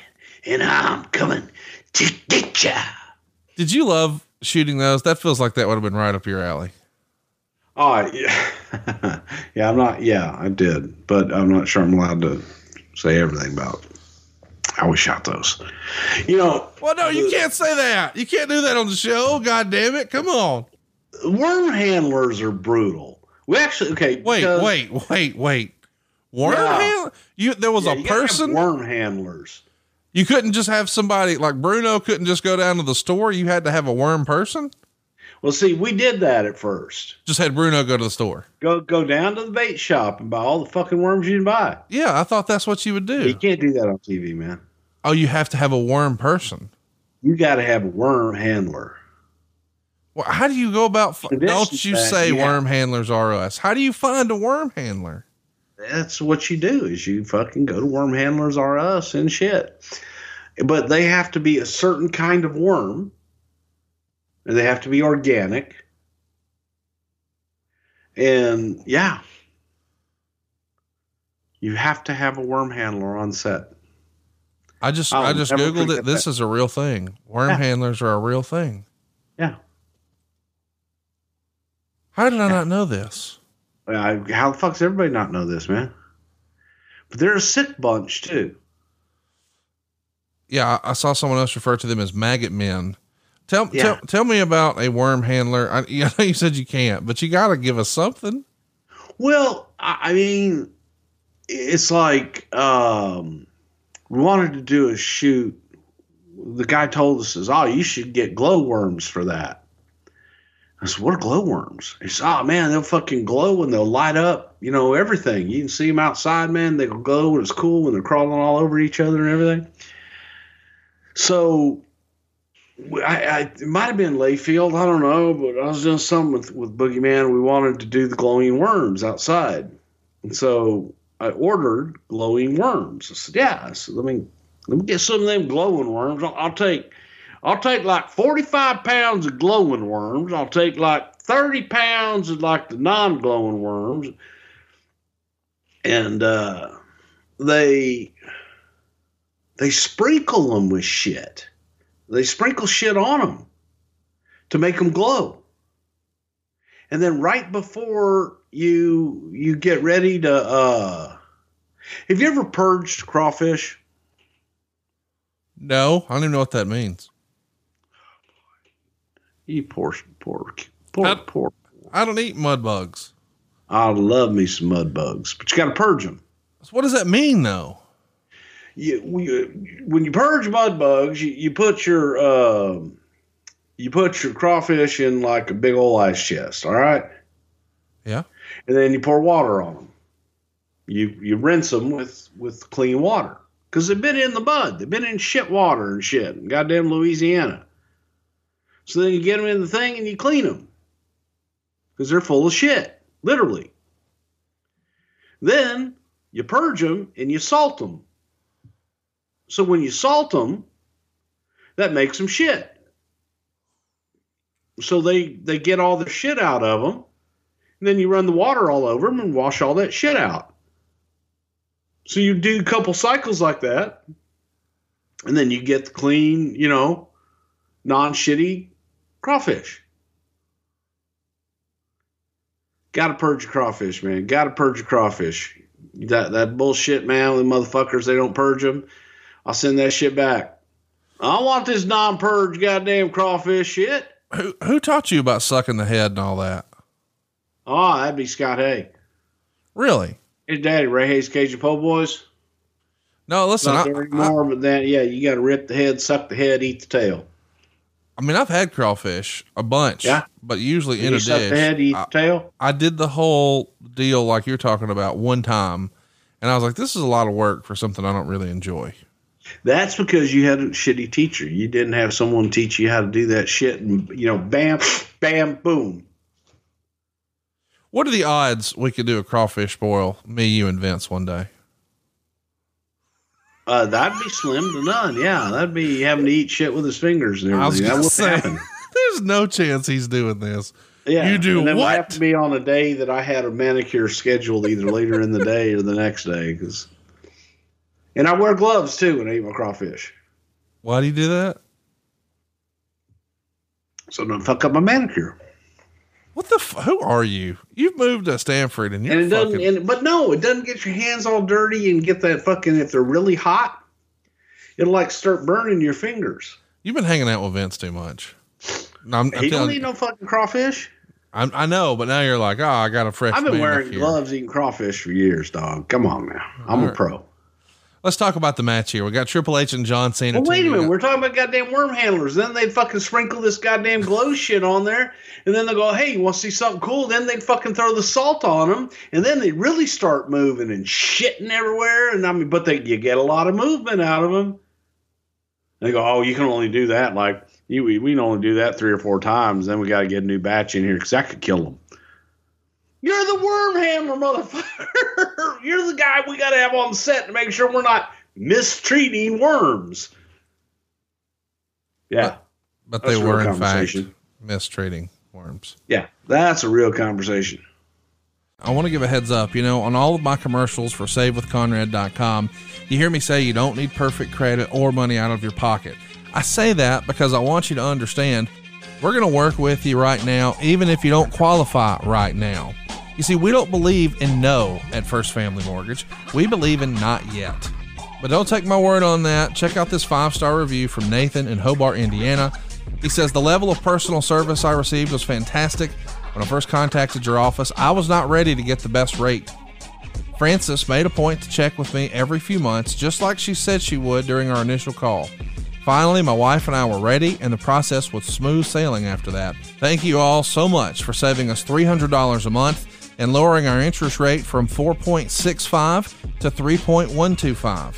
and I'm coming to get ya. Did you love shooting those? That feels like that would have been right up your alley. Oh, yeah. yeah, I'm not, yeah, I did, but I'm not sure I'm allowed to say everything about how we shot those. You know, Well, no, you can't say that. You can't do that on the show. God damn it. Come on. worm handlers are brutal. We actually, okay, Wait, because- wait, wait, wait. Worm Yeah. handler? You there was Yeah, a person. worm handlers. You couldn't just have somebody like Bruno couldn't just go down to the store. You had to have a worm person. Well, see, we did that at first. Just had Bruno go to the store. Go go down to the bait shop and buy all the fucking worms you can buy. Yeah, I thought that's what you would do. You can't do that on TV, man. Oh, you have to have a worm person. You got to have a worm handler. Well, how do you go about? F- don't you say worm handlers are us? How do you find a worm handler? That's what you do is you fucking go to Worm Handlers R Us and shit. But they have to be a certain kind of worm. And they have to be organic. And yeah. You have to have a worm handler on set. I just I'll I just googled it. This that. is a real thing. Worm Yeah. handlers are a real thing. Yeah. How did I not know this? I, how the fuck's everybody not know this, man? But they're a sick bunch too. Yeah, I, saw someone else refer to them as maggot men. Tell Yeah. tell tell me about a worm handler. I, I know you said you can't, but you got to give us something. Well, I mean, it's like um, we wanted to do a shoot. The guy told us, "Says, oh, you should get glowworms for that." I said, "What are glowworms?" He said, "Oh man, they'll fucking glow and they'll light up. You know everything. You can see them outside, man. They'll glow and it's cool when they're crawling all over each other and everything." So I, I it might have been Layfield, I don't know, but I was doing something with with Boogeyman. We wanted to do the glowing worms outside, and so I ordered glowing worms. I said, "Yeah." I said, "Let me let me get some of them glowing worms. I'll, I'll take I'll take like forty five pounds of glowing worms. I'll take like thirty pounds of like the non glowing worms." And uh, they they sprinkle them with shit. They sprinkle shit on them to make them glow. And then right before you you get ready to uh have you ever purged crawfish? No, I don't even know what that means. You poor poor poor Not- poor. I don't eat mud bugs. I love me some mud bugs, but you got to purge them. So what does that mean though? you, when you purge mud bugs, you, you put your um you put your crawfish in like a big old ice chest, all right, Yeah. and then you pour water on them. You you rinse them with with clean water because they've been in the mud, they've been in shit water and shit, in goddamn Louisiana. So then you get them in the thing and you clean them because they're full of shit, literally. Then you purge them and you salt them. So when you salt them, that makes them shit. So they they get all the shit out of them, and then you run the water all over them and wash all that shit out. So you do a couple cycles like that, and then you get the clean, you know, non-shitty crawfish. Got to purge your crawfish, man. Got to purge your crawfish. That that bullshit, man. The motherfuckers they don't purge them. I'll send that shit back. I want this non-purge goddamn crawfish shit. Who who taught you about sucking the head and all that? Oh, that'd be Scott Hay. Really? His daddy, Ray Hayes Cajun Po' Boys. No, listen. Not I, anymore, but then yeah, you got to rip the head, suck the head, eat the tail. I mean, I've had crawfish a bunch. Yeah. But usually in a dish. head, eat I, tail. I did the whole deal like you're talking about one time, and I was like, "This is a lot of work for something I don't really enjoy." That's because you had a shitty teacher. You didn't have someone teach you how to do that shit, and you know, bam, bam, boom. What are the odds we could do a crawfish boil, me, you, and Vince one day? Uh, that'd be slim to none. Yeah, that'd be having to eat shit with his fingers and I was everything. That would say, happen. there's no chance he's doing this. Yeah, You do and would have to be on a day that I had a manicure scheduled, either later in the day or the next day. Because, and I wear gloves too when I eat my crawfish, Why do you do that? so don't fuck up my manicure. What the? F- who are you? You've moved to Stamford, and you're and it doesn't. fucking. And, but no, it doesn't get your hands all dirty and get that fucking. If they're really hot, it'll like start burning your fingers. you've been hanging out with Vince too much. I'm, I'm He don't eat no fucking crawfish. I'm, I know, but now you're like, oh, I got a fresh. I've been wearing gloves eating crawfish for years, dog. Come on now, I'm All a right. pro. Let's talk about the match here. We got Triple H and John Cena. Well, wait a minute. We're talking about goddamn worm handlers. Then they'd fucking sprinkle this goddamn glow shit on there. And then they go, hey, you want to see something cool? Then they'd fucking throw the salt on them. And then they really start moving and shitting everywhere. And I mean, but they, you get a lot of movement out of them. They go, oh, you can only do that. Like, you, we, we can only do that three or four times. Then we got to get a new batch in here because that could kill them. You're the worm handler, motherfucker. You're the guy we got to have on set to make sure we're not mistreating worms. Yeah. but That's they were in fact mistreating worms. Yeah. That's a real conversation. I want to give a heads up. You know, on all of my commercials for SaveWithConrad.com, you hear me say you don't need perfect credit or money out of your pocket. I say that because I want you to understand we're going to work with you right now, even if you don't qualify right now. You see, we don't believe in no at First Family Mortgage. We believe in not yet. But don't take my word on that. Check out this five star review from Nathan in Hobart, Indiana. He says the level of personal service I received was fantastic. When I first contacted your office, I was not ready to get the best rate. Frances made a point to check with me every few months, just like she said she would during our initial call. Finally, my wife and I were ready, and the process was smooth sailing after that. Thank you all so much for saving us $300 a month and lowering our interest rate from 4.65 to 3.125.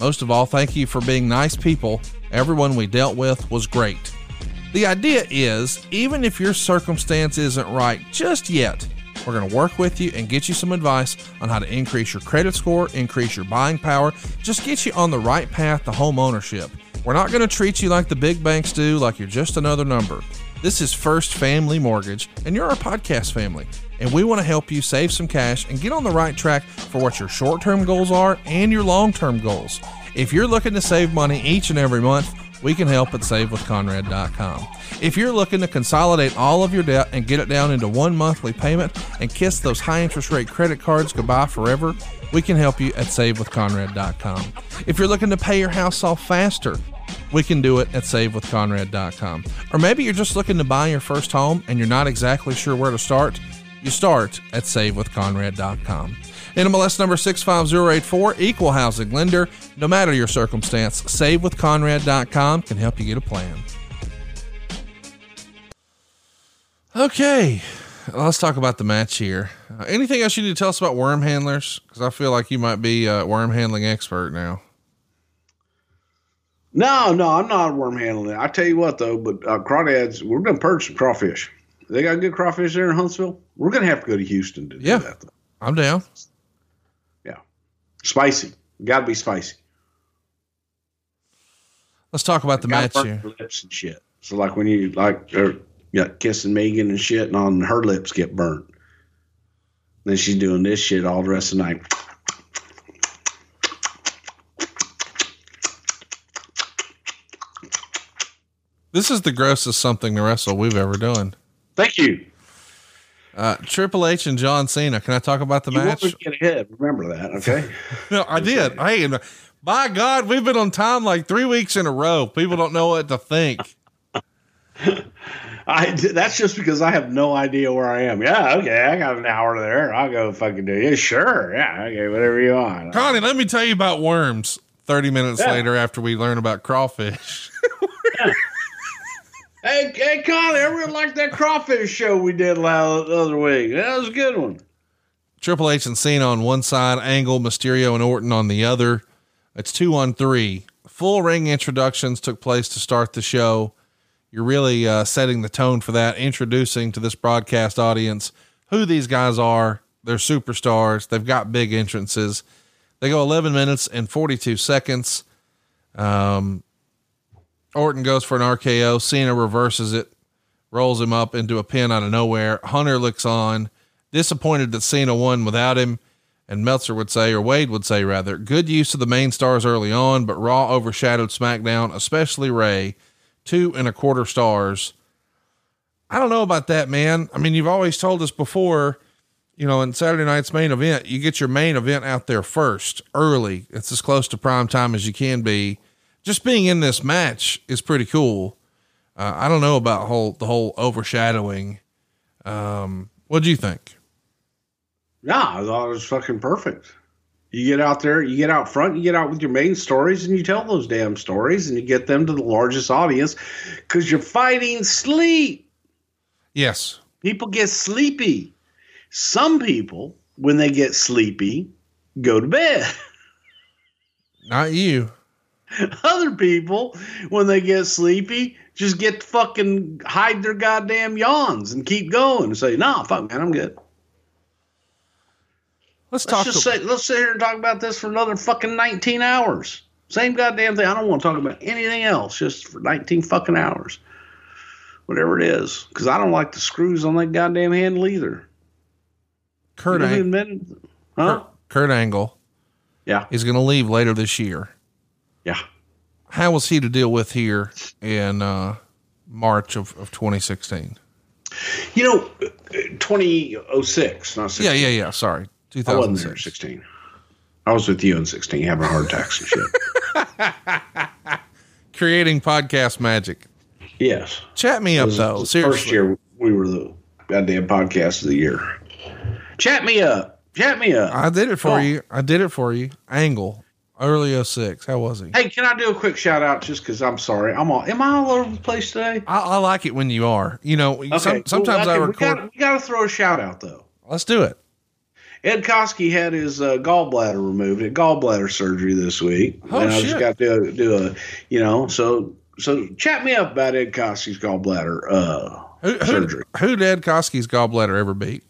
Most of all, thank you for being nice people. Everyone we dealt with was great. The idea is even if your circumstance isn't right just yet, we're going to work with you and get you some advice on how to increase your credit score, increase your buying power, just get you on the right path to home ownership. We're not going to treat you like the big banks do, like you're just another number. This is First Family Mortgage, and you're our podcast family. And we want to help you save some cash and get on the right track for what your short term goals are and your long term goals. If you're looking to save money each and every month, we can help at SaveWithConrad.com. If you're looking to consolidate all of your debt and get it down into one monthly payment and kiss those high interest rate credit cards goodbye forever, we can help you at SaveWithConrad.com. If you're looking to pay your house off faster, we can do it at SaveWithConrad.com. Or maybe you're just looking to buy your first home and you're not exactly sure where to start. You start at SaveWithConrad.com. NMLS number 65084, equal housing lender. No matter your circumstance, SaveWithConrad.com can help you get a plan. Okay, let's talk about the match here. Uh, anything else you need to tell us about worm handlers? Because I feel like you might be a worm handling expert now. No, no, I'm not worm handling. I tell you what though, but uh, crawdads, we're gonna purge some crawfish. They got good crawfish there in Huntsville. We're gonna have to go to Houston to Yeah. do that. Though. I'm down. Yeah, spicy. Got to be spicy. Let's talk about the match here. lips and shit. So like when you like are yeah, kissing Megan and shit, and on her lips get burnt. Then she's doing this shit all the rest of the night. This is the grossest something to wrestle we've ever done. Thank you. Uh, Triple H and John Cena. Can I talk about the You match? want me to get ahead. Remember that, okay? No, I did. Uh, by God, we've been on time like three weeks in a row. People don't know what to think. I that's just because I have no idea where I am. Yeah, okay, I got an hour there. I'll go fucking do it. Sure, yeah, okay, whatever you want. Connie, let me tell you about worms. 30 minutes Yeah. later, after we learn about crawfish. Hey, hey, Connie, really liked that crawfish show we did la- the other week. That was a good one. Triple H and Cena on one side, Angle, Mysterio, and Orton on the other. It's two on three. Full ring introductions took place to start the show. You're really uh, setting the tone for that, introducing to this broadcast audience who these guys are. They're superstars. They've got big entrances. They go 11 minutes and 42 seconds. Um, Orton goes for an RKO. Cena reverses it, rolls him up into a pin out of nowhere. Hunter looks on, disappointed that Cena won without him. And Meltzer would say, or Wade would say rather, good use of the main stars early on, but Raw overshadowed SmackDown, especially Rey, two and a quarter stars. I don't know about that, man. I mean, you've always told us before, you know, in Saturday night's main event, you get your main event out there first, early. It's as close to prime time as you can be. Just being in this match is pretty cool. Uh, I don't know about whole the whole overshadowing. Um, what do you think? Yeah, I thought it was fucking perfect. You get out there, you get out front, you get out with your main stories, and you tell those damn stories, and you get them to the largest audience because you're fighting sleep. Yes. People get sleepy. Some people, when they get sleepy, go to bed. Not you. Other people, when they get sleepy, just get to fucking hide their goddamn yawns and keep going and say, nah, fuck, man, I'm good. Let's, Let's talk. just say, let's sit here and talk about this for another fucking 19 hours. Same goddamn thing. I don't want to talk about anything else just for 19 fucking hours. Whatever it is. Because I don't like the screws on that goddamn handle either. Kurt, Ang- Huh? Kurt Angle. Yeah. He's going to leave later this year. Yeah. How was he to deal with here in uh, March of, of 2016? You know, 2006, not 16. Yeah, yeah, yeah. Sorry. I wasn't there 16. I was with you in 16 having a heart attacks and shit. Creating podcast magic. yes. Chat me up though. Seriously. First year we were the goddamn podcast of the year. Chat me up. Chat me up. I did it for on. you. I did it for you. Angle. Early 06. How was he? Hey, can I do a quick shout out just because I'm sorry? I'm all, am I all over the place today? I, I like it when you are. You know, some, cool. sometimes I record. We gotta, we gotta throw a shout out though. Let's do it. Ed Koskey had his uh, gallbladder removed at gallbladder surgery this week, Oh, and I shit. just got to do a, you know, so so chat me up about Ed Koskey's gallbladder uh, Who, who, surgery. who did Koskey's gallbladder ever beat?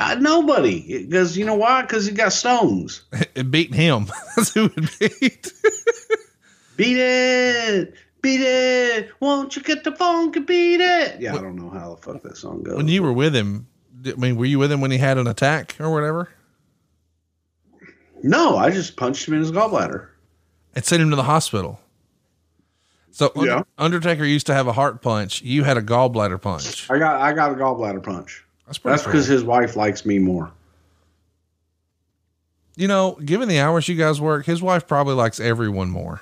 Uh, nobody, because you know why? Because he got stones. It beat him. That's who it beat. Beat it, beat it. Won't you get the funk and beat it? Yeah, I don't know how the fuck that song goes. when you were with him, I mean, were you with him when he had an attack or whatever? no, I just punched him in his gallbladder. And sent him to the hospital. So Yeah. Undertaker used to have a heart punch. You had a gallbladder punch. I got I got a gallbladder punch. That's That's because cool. his wife likes me more. You know, given the hours you guys work, his wife probably likes everyone more.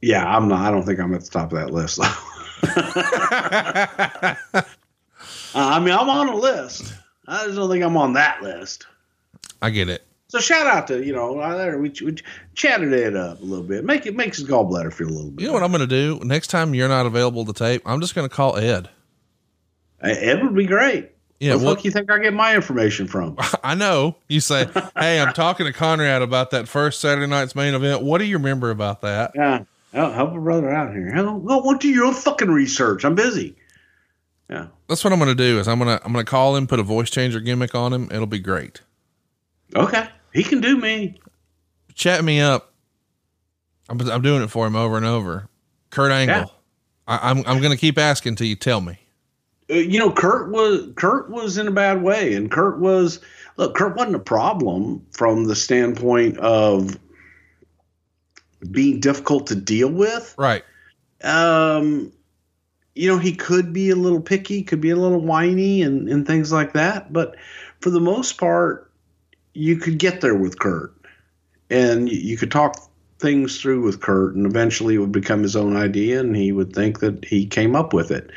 Yeah, I'm not. I don't think I'm at the top of that list. though. Uh, I mean, I'm on a list. I just don't think I'm on that list. I get it. So shout out to you know uh, there we, we chatted it up a little bit. Make it makes his gallbladder feel a little bit. You know what I'm going to do? Next time you're not available to tape, I'm just going to call Ed. It would be great. Yeah, what the well- fuck you think I get my information from? I know. You say, Hey, I'm talking to Conrad about that first Saturday night's main event. What do you remember about that? Yeah, help, help a brother out here. Help, go, go do your own fucking research. I'm busy. Yeah. That's what I'm going to do is I'm going to, I'm going to call him, put a voice changer gimmick on him. It'll be great. Okay. He can do me. Chat me up. I'm, I'm doing it for him over and over. Kurt Angle. Yeah. I, I'm, I'm going to keep asking till you tell me. Uh, you know, Kurt was Kurt was in a bad way, and Kurt was look. Kurt wasn't a problem from the standpoint of being difficult to deal with. Right. Um, you know, he could be a little picky, could be a little whiny, and and things like that. But for the most part, you could get there with Kurt, and you, you could talk things through with Kurt, and eventually it would become his own idea, and he would think that he came up with it.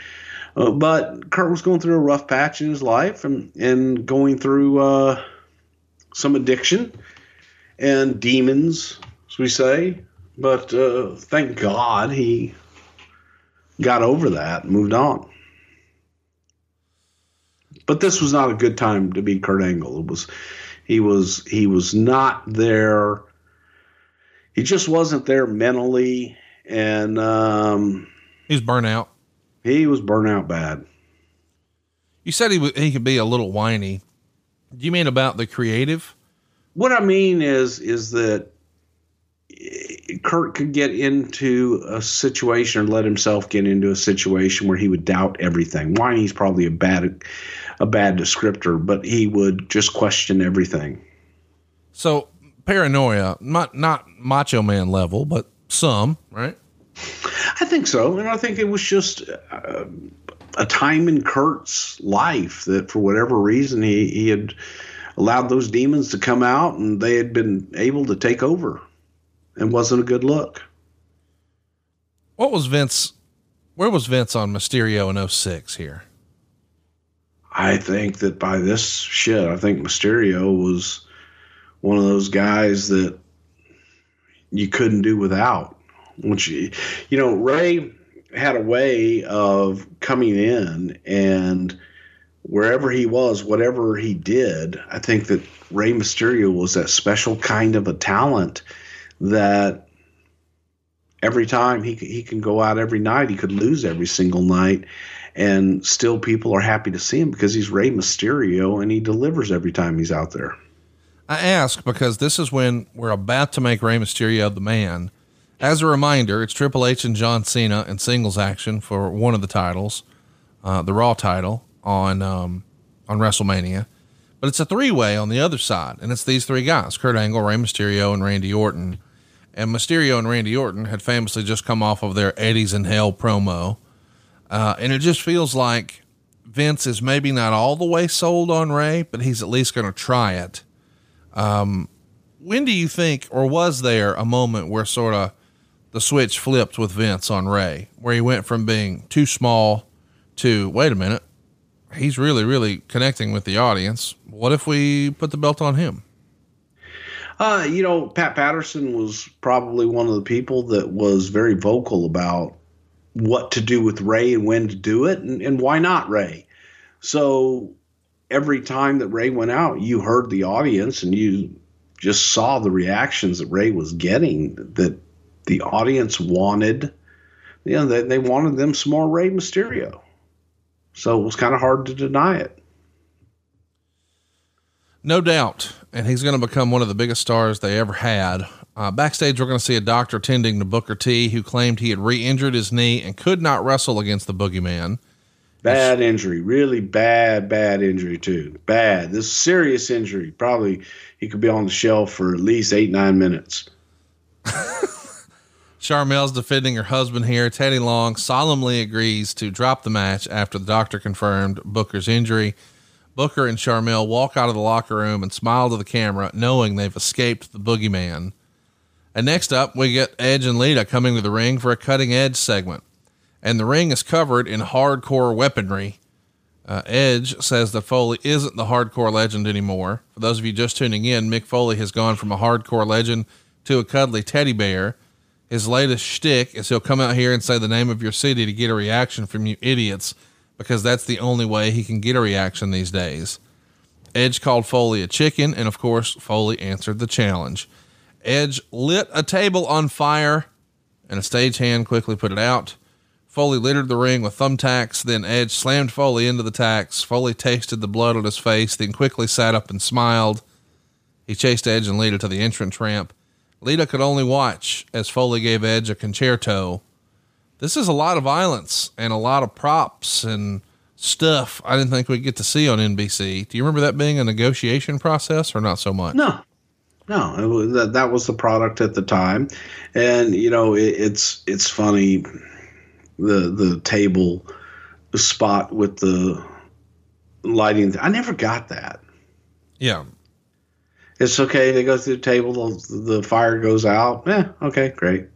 Uh, but Kurt was going through a rough patch in his life and, and going through uh, some addiction and demons, as we say. But uh, thank God he got over that and moved on. But this was not a good time to be Kurt Angle. It was he was he was not there. He just wasn't there mentally, and um, He's burnt out. He was burnt out bad. You said he w- he could be a little whiny. Do you mean about the creative? What I mean is is that eh, Kurt could get into a situation or let himself get into a situation where he would doubt everything. Whiny's probably a bad a bad descriptor, but he would just question everything. So paranoia, not not macho man level, but some, right? I think so, and I think it was just uh, a time in Kurt's life that, for whatever reason, he he had allowed those demons to come out, and they had been able to take over, and wasn't a good look. What was Vince? Where was Vince on Mysterio in 06 here? I think that by this shit, I think Mysterio was one of those guys that you couldn't do without. Which you know, Rey had a way of coming in and wherever he was, whatever he did, I think that Rey Mysterio was that special kind of a talent that every time he he can go out every night, he could lose every single night, and still people are happy to see him because he's Rey Mysterio and he delivers every time he's out there. I ask because this is when we're about to make Rey Mysterio the man. As a reminder, it's Triple H and John Cena in singles action for one of the titles, uh, the Raw title on um, on WrestleMania. But it's a three way on the other side, and it's these three guys: Kurt Angle, Rey Mysterio, and Randy Orton. And Mysterio and Randy Orton had famously just come off of their Eddie's in Hell promo, uh, and it just feels like Vince is maybe not all the way sold on Rey, but he's at least going to try it. Um, when do you think, or was there a moment where sort of the switch flipped with Vince on Rey, where he went from being too small to, wait a minute, he's really, really connecting with the audience. What if we put the belt on him? Uh, you know, Pat Patterson was probably one of the people that was very vocal about what to do with Rey and when to do it and, and why not Rey. So every time that Rey went out, you heard the audience and you just saw the reactions that Rey was getting that the audience wanted. You know, they, they wanted them some more Rey Mysterio. So it was kind of hard to deny it. No doubt. And he's going to become one of the biggest stars they ever had. Uh, backstage, we're going to see a doctor tending to Booker T, who claimed he had re injured his knee and could not wrestle against the boogeyman. Bad injury, really bad, bad injury too. Bad. This serious injury. Probably he could be on the shelf for at least eight, nine minutes. Sharmell's defending her husband here. Teddy Long solemnly agrees to drop the match after the doctor confirmed Booker's injury. Booker and Sharmell walk out of the locker room and smile to the camera, knowing they've escaped the boogeyman. And next up, we get Edge and Lita coming to the ring for a cutting edge segment. And the ring is covered in hardcore weaponry. Uh, Edge says that Foley isn't the hardcore legend anymore. For those of you just tuning in, Mick Foley has gone from a hardcore legend to a cuddly teddy bear. His latest shtick is he'll come out here and say the name of your city to get a reaction from you idiots, because that's the only way he can get a reaction these days. Edge called Foley a chicken, and of course, Foley answered the challenge. Edge lit a table on fire, and a stagehand quickly put it out. Foley littered the ring with thumbtacks, then Edge slammed Foley into the tacks. Foley tasted the blood on his face, then quickly sat up and smiled. He chased Edge and led Lita to the entrance ramp. Lita could only watch as Foley gave Edge a Con-Chair-To. This is a lot of violence and a lot of props and stuff I didn't think we'd get to see on NBC. Do you remember that being a negotiation process or not so much? No, no, it was, that that was the product at the time, and you know it, it's it's funny, the the table spot with the lighting. I never got that. Yeah, it's okay. They go through the table, the, the fire goes out. Yeah, okay, great.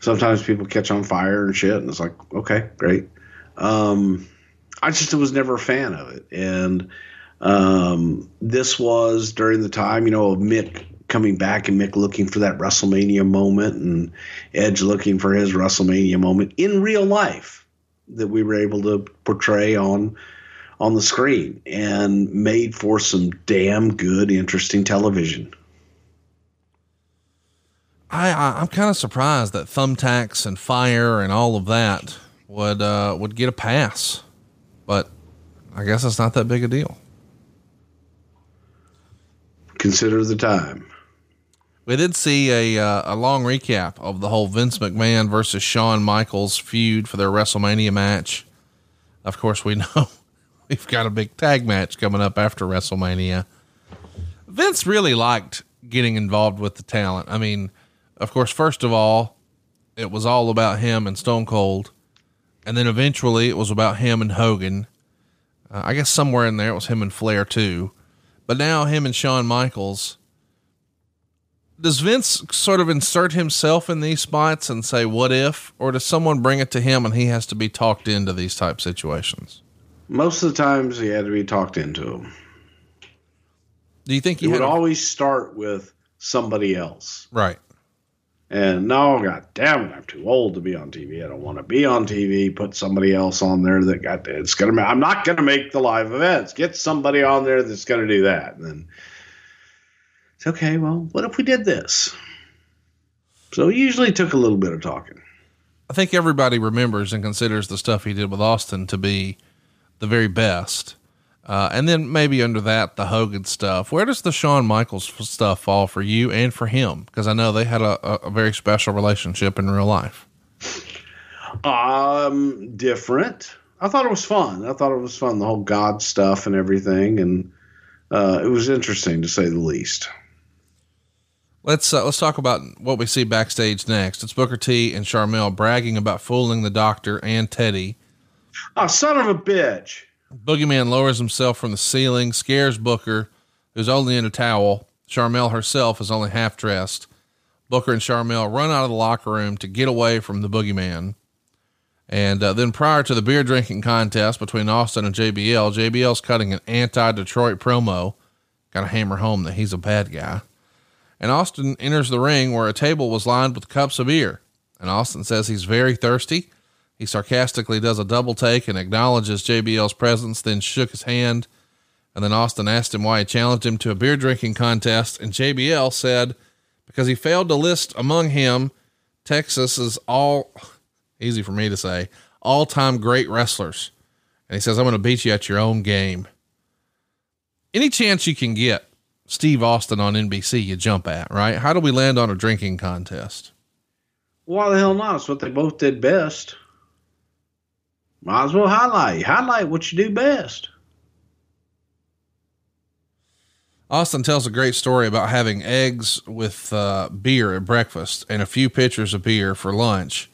Sometimes people catch on fire and shit, and it's like, okay, great. Um, I just was never a fan of it, and um, this was during the time, you know, of Mick coming back and Mick looking for that WrestleMania moment, and Edge looking for his WrestleMania moment in real life that we were able to portray on on the screen and made for some damn good, interesting television. I, I am kind of surprised that thumbtacks and fire and all of that would uh, would get a pass, but I guess it's not that big a deal. Consider the time. We did see a uh, a long recap of the whole Vince McMahon versus Shawn Michaels feud for their WrestleMania match. Of course, we know we've got a big tag match coming up after WrestleMania. Vince really liked getting involved with the talent. I mean, of course, first of all, it was all about him and Stone Cold, and then eventually it was about him and Hogan. Uh, I guess somewhere in there it was him and Flair too, but now him and Shawn Michaels does Vince sort of insert himself in these spots and say, what if, or does someone bring it to him and he has to be talked into these type situations? Most of the times he had to be talked into him. Do you think he would a- always start with somebody else? Right. And no, god damn it, I'm too old to be on TV. I don't want to be on TV. Put somebody else on there that got it's gonna. I'm not gonna make the live events. Get somebody on there that's gonna do that. And then it's okay. Well, what if we did this? So it usually took a little bit of talking. I think everybody remembers and considers the stuff he did with Austin to be the very best. Uh, and then maybe under that, the Hogan stuff. Where does the Shawn Michaels stuff fall for you and for him? Because I know they had a, a, very special relationship in real life. Um, different. I thought it was fun. I thought it was fun, the whole God stuff and everything, and uh, it was interesting to say the least. Let's uh, let's talk about what we see backstage next. It's Booker T and Sharmell bragging about fooling the doctor and Teddy. Oh, son of a bitch! Boogeyman lowers himself from the ceiling, scares Booker, who's only in a towel. Sharmell herself is only half dressed. Booker and Sharmell run out of the locker room to get away from the Boogeyman. And uh, then prior to the beer drinking contest between Austin and JBL, JBL's cutting an anti Detroit promo. Got to hammer home that he's a bad guy and Austin enters the ring where a table was lined with cups of beer. And Austin says he's very thirsty. He sarcastically does a double take and acknowledges JBL's presence, then shook his hand. And then Austin asked him why he challenged him to a beer drinking contest. And JBL said, because he failed to list among him Texas's all, easy for me to say, all time great wrestlers. And he says, I'm going to beat you at your own game. Any chance you can get Steve Austin on NBC you jump at, right? How do we land on a drinking contest? Why the hell not? It's what they both did best. Might as well highlight. Highlight what you do best. Austin tells a great story about having eggs with uh, beer at breakfast and a few pitchers of beer for lunch.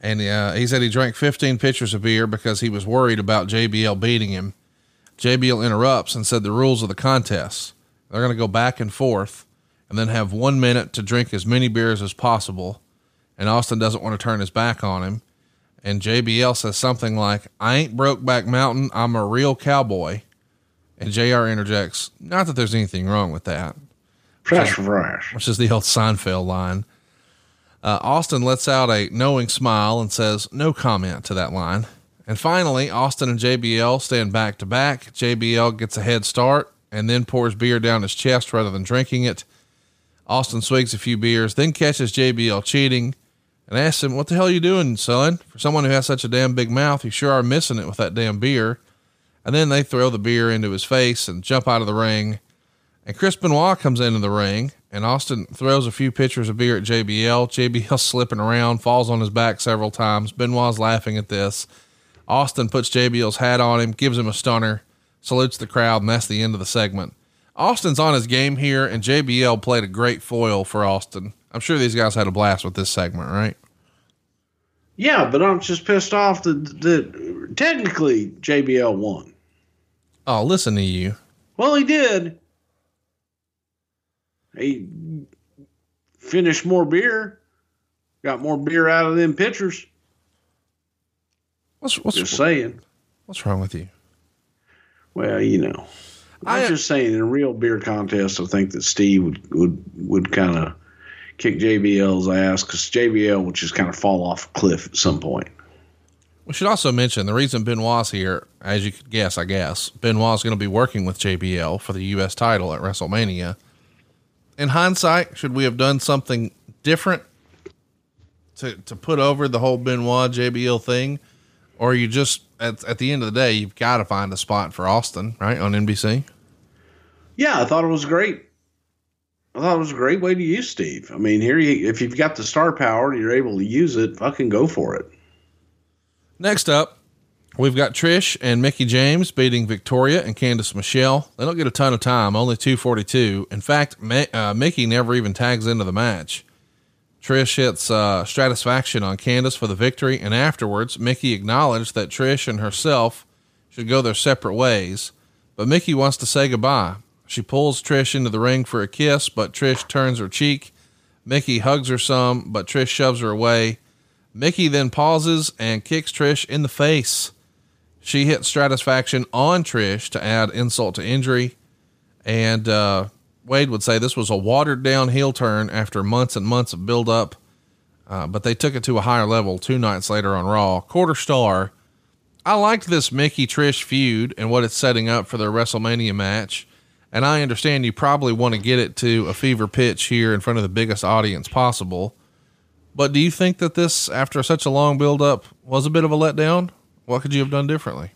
And uh, he said he drank 15 pitchers of beer because he was worried about JBL beating him. JBL interrupts and said the rules of the contest. They're going to go back and forth and then have one minute to drink as many beers as possible. And Austin doesn't want to turn his back on him. And JBL says something like, I ain't Brokeback Mountain. I'm a real cowboy. And JR interjects, not that there's anything wrong with that. Fresh, fresh. Which is the old Seinfeld line. Uh, Austin lets out a knowing smile and says, no comment to that line. And finally, Austin and JBL stand back to back. JBL gets a head start and then pours beer down his chest rather than drinking it. Austin swigs a few beers, then catches JBL cheating and asks him, What the hell are you doing, son? For someone who has such a damn big mouth, you sure are missing it with that damn beer. And then they throw the beer into his face and jump out of the ring. And Chris Benoit comes into the ring, and Austin throws a few pitchers of beer at JBL. JBL slipping around, falls on his back several times. Benoit's laughing at this. Austin puts JBL's hat on him, gives him a stunner, salutes the crowd, and that's the end of the segment. Austin's on his game here, and JBL played a great foil for Austin. I'm sure these guys had a blast with this segment, right? Yeah, but I'm just pissed off that, that technically JBL won. Oh, listen to you. Well, he did. He finished more beer, got more beer out of them pitchers. What's, what's just saying? What's wrong with you? Well, you know, I'm I, just saying in a real beer contest, I think that Steve would would would kind of kick JBL's ass because JBL would just kind of fall off a cliff at some point. We should also mention the reason Benoit's here, as you could guess, I guess Benoit's going to be working with JBL for the U.S. title at WrestleMania. In hindsight, should we have done something different to to put over the whole Benoit JBL thing, Or you just at at the end of the day, you've got to find a spot for Austin, right on NBC. Yeah, I thought it was great. I thought it was a great way to use Steve. I mean, here you if you've got the star power, you're able to use it. Fucking go for it. Next up, we've got Trish and Mickie James beating Victoria and Candice Michelle. They don't get a ton of time, only 242. In fact, uh, Mickie never even tags into the match. Trish hits uh, Stratusfaction on Candice for the victory, and afterwards, Mickie acknowledged that Trish and herself should go their separate ways, but Mickie wants to say goodbye. She pulls Trish into the ring for a kiss, but Trish turns her cheek. Mickie hugs her some, but Trish shoves her away. Mickie then pauses and kicks Trish in the face. She hits Stratusfaction on Trish to add insult to injury. And uh, Wade would say this was a watered down heel turn after months and months of build up. Uh, but they took it to a higher level two nights later on Raw. Quarter star. I liked this Mickie Trish feud and what it's setting up for their WrestleMania match. And I understand you probably want to get it to a fever pitch here in front of the biggest audience possible. But do you think that this, after such a long build up, was a bit of a letdown? What could you have done differently?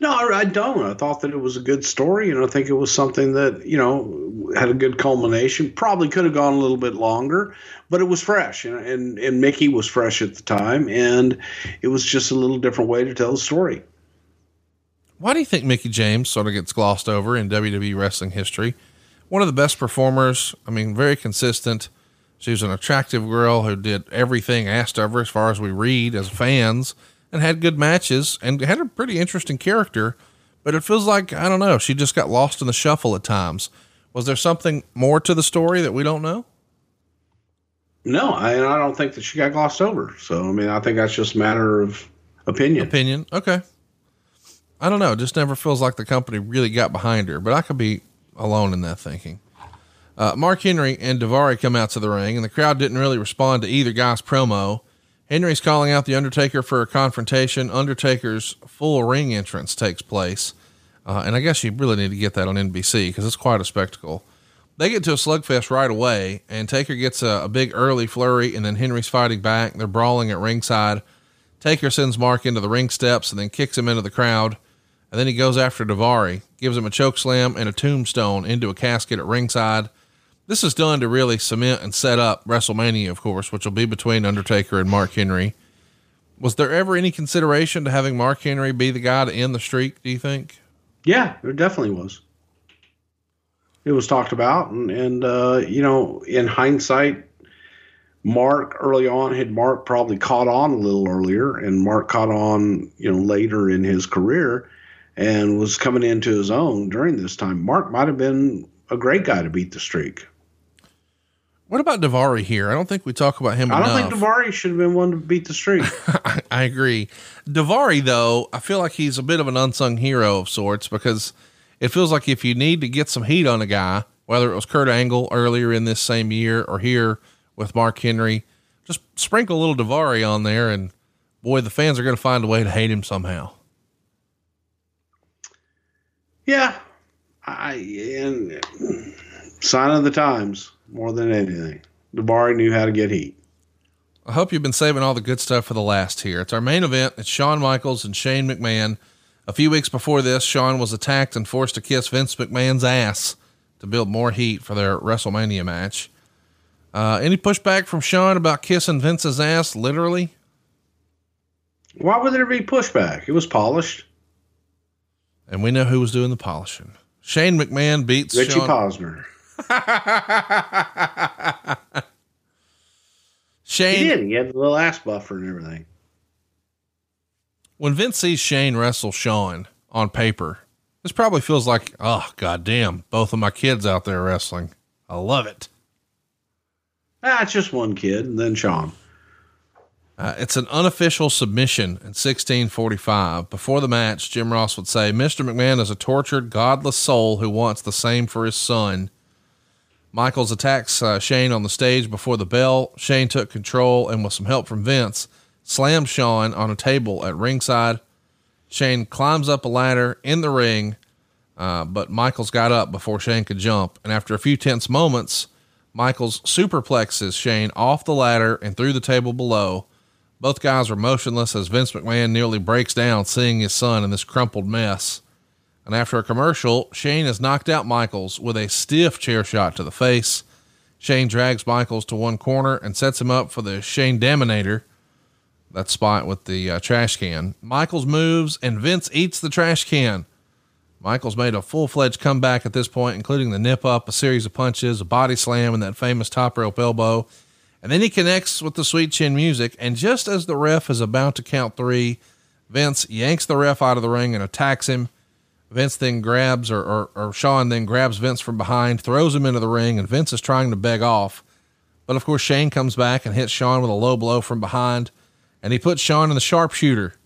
No, I don't. I thought that it was a good story, and I think it was something that you know had a good culmination. Probably could have gone a little bit longer, but it was fresh, and and, and Mickie was fresh at the time, and it was just a little different way to tell the story. Why do you think Mickie James sort of gets glossed over in WWE wrestling history? One of the best performers. I mean, very consistent. She was an attractive girl who did everything asked of her as far as we read as fans and had good matches and had a pretty interesting character. But it feels like, I don't know, she just got lost in the shuffle at times. Was there something more to the story that we don't know? No, I, I don't think that she got glossed over. So, I mean, I think that's just a matter of opinion. Opinion. Okay. I don't know. It just never feels like the company really got behind her, but I could be alone in that thinking. Uh, Mark Henry and Daivari come out to the ring, and the crowd didn't really respond to either guy's promo. Henry's calling out the Undertaker for a confrontation. Undertaker's full ring entrance takes place. Uh, and I guess you really need to get that on NBC because it's quite a spectacle. They get to a slugfest right away, and Taker gets a, a, big early flurry, and then Henry's fighting back. They're brawling at ringside. Taker sends Mark into the ring steps and then kicks him into the crowd. And then he goes after Daivari, gives him a choke slam and a tombstone into a casket at ringside. This is done to really cement and set up WrestleMania, of course, which will be between Undertaker and Mark Henry. Was there ever any consideration to having Mark Henry be the guy to end the streak, do you think? Yeah, there definitely was. It was talked about, and, and uh, you know, in hindsight, Mark early on had Mark probably caught on a little earlier, and Mark caught on, you know, later in his career and was coming into his own during this time. Mark might have been a great guy to beat the streak. What about Daivari here? I don't think we talk about him. I don't think Daivari should have been one to beat the streak. I, I, agree. Daivari, though, I feel like he's a bit of an unsung hero of sorts because it feels like if you need to get some heat on a guy, whether it was Kurt Angle earlier in this same year or here with Mark Henry, just sprinkle a little Daivari on there, and boy, the fans are going to find a way to hate him somehow. Yeah, I and sign of the times more than anything. Daivari knew how to get heat. I hope you've been saving all the good stuff for the last here. It's our main event. It's Shawn Michaels and Shane McMahon. A few weeks before this, Shawn was attacked and forced to kiss Vince McMahon's ass to build more heat for their WrestleMania match. Uh, any pushback from Shawn about kissing Vince's ass, literally? Why would there be pushback? It was polished. And we know who was doing the polishing. Shane McMahon beats Richie Shawn. Posner. Shane. He did. He had the little ass buffer and everything. When Vince sees Shane wrestle Shawn on paper, this probably feels like, oh, goddamn, both of my kids out there wrestling. I love it. Ah, it's just one kid and then Shawn. Uh, it's an unofficial submission in 1645. Before the match, Jim Ross would say, Mr. McMahon is a tortured, godless soul who wants the same for his son. Michaels attacks uh, Shane on the stage before the bell. Shane took control and, with some help from Vince, slammed Shawn on a table at ringside. Shane climbs up a ladder in the ring, uh, but Michaels got up before Shane could jump. And after a few tense moments, Michaels superplexes Shane off the ladder and through the table below Both guys are motionless as Vince McMahon nearly breaks down seeing his son in this crumpled mess. And after a commercial, Shane has knocked out Michaels with a stiff chair shot to the face. Shane drags Michaels to one corner and sets him up for the Shane Daminator, that spot with the uh, trash can. Michaels moves and Vince eats the trash can. Michaels made a full fledged comeback at this point, including the nip up, a series of punches, a body slam, and that famous top rope elbow. And then he connects with the sweet chin music. And just as the ref is about to count three, Vince yanks the ref out of the ring and attacks him. Vince then grabs, or, or, or Shawn then grabs Vince from behind, throws him into the ring, and Vince is trying to beg off. But of course, Shane comes back and hits Shawn with a low blow from behind, and he puts Shawn in the sharpshooter.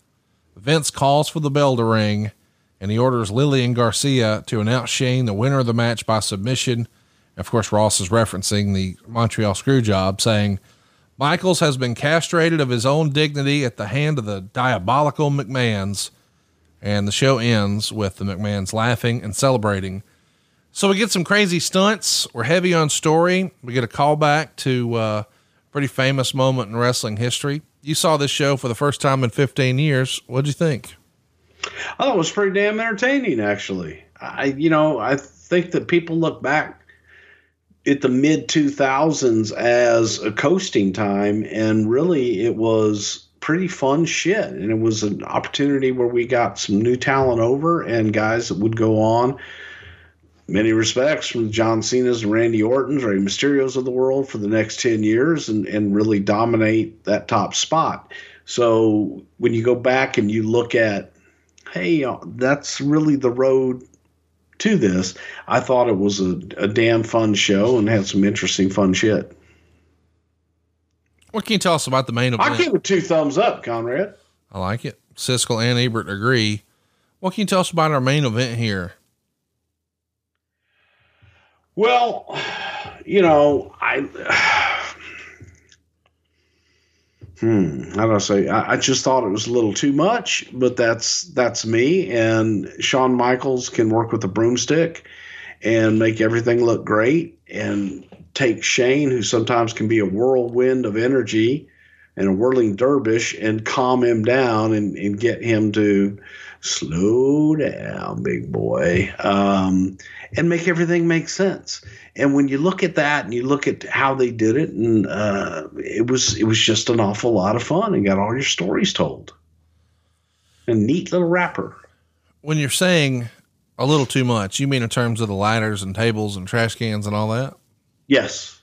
Vince calls for the bell to ring, and he orders Lillian Garcia to announce Shane the winner of the match by submission of course, Ross is referencing the Montreal screw job, saying Michaels has been castrated of his own dignity at the hand of the diabolical McMahons. And the show ends with the McMahons laughing and celebrating. So we get some crazy stunts. We're heavy on story. We get a callback to a uh, pretty famous moment in wrestling history. You saw this show for the first time in 15 years. What'd you think? I thought it was pretty damn entertaining, actually. I, you know, I think that people look back at the mid 2000s as a coasting time and really it was pretty fun shit and it was an opportunity where we got some new talent over and guys that would go on many respects from John Cena's and Randy Orton's or Mysterios of the world for the next 10 years and, and really dominate that top spot. So when you go back and you look at, hey, uh, that's really the road to this. I thought it was a, a damn fun show and had some interesting fun shit. What can you tell us about the main event? I give it two thumbs up, Conrad. I like it. Siskel and Ebert agree. What can you tell us about our main event here? Well, you know, I Hmm. How do I say? I, I, just thought it was a little too much, but that's that's me. And Shawn Michaels can work with a broomstick and make everything look great, and take Shane, who sometimes can be a whirlwind of energy and a whirling dervish, and calm him down and, and get him to slow down, big boy, um, and make everything make sense. And when you look at that and you look at how they did it, and uh, it was it was just an awful lot of fun and got all your stories told. A neat little wrapper. When you're saying a little too much, you mean in terms of the lighters and tables and trash cans and all that? Yes.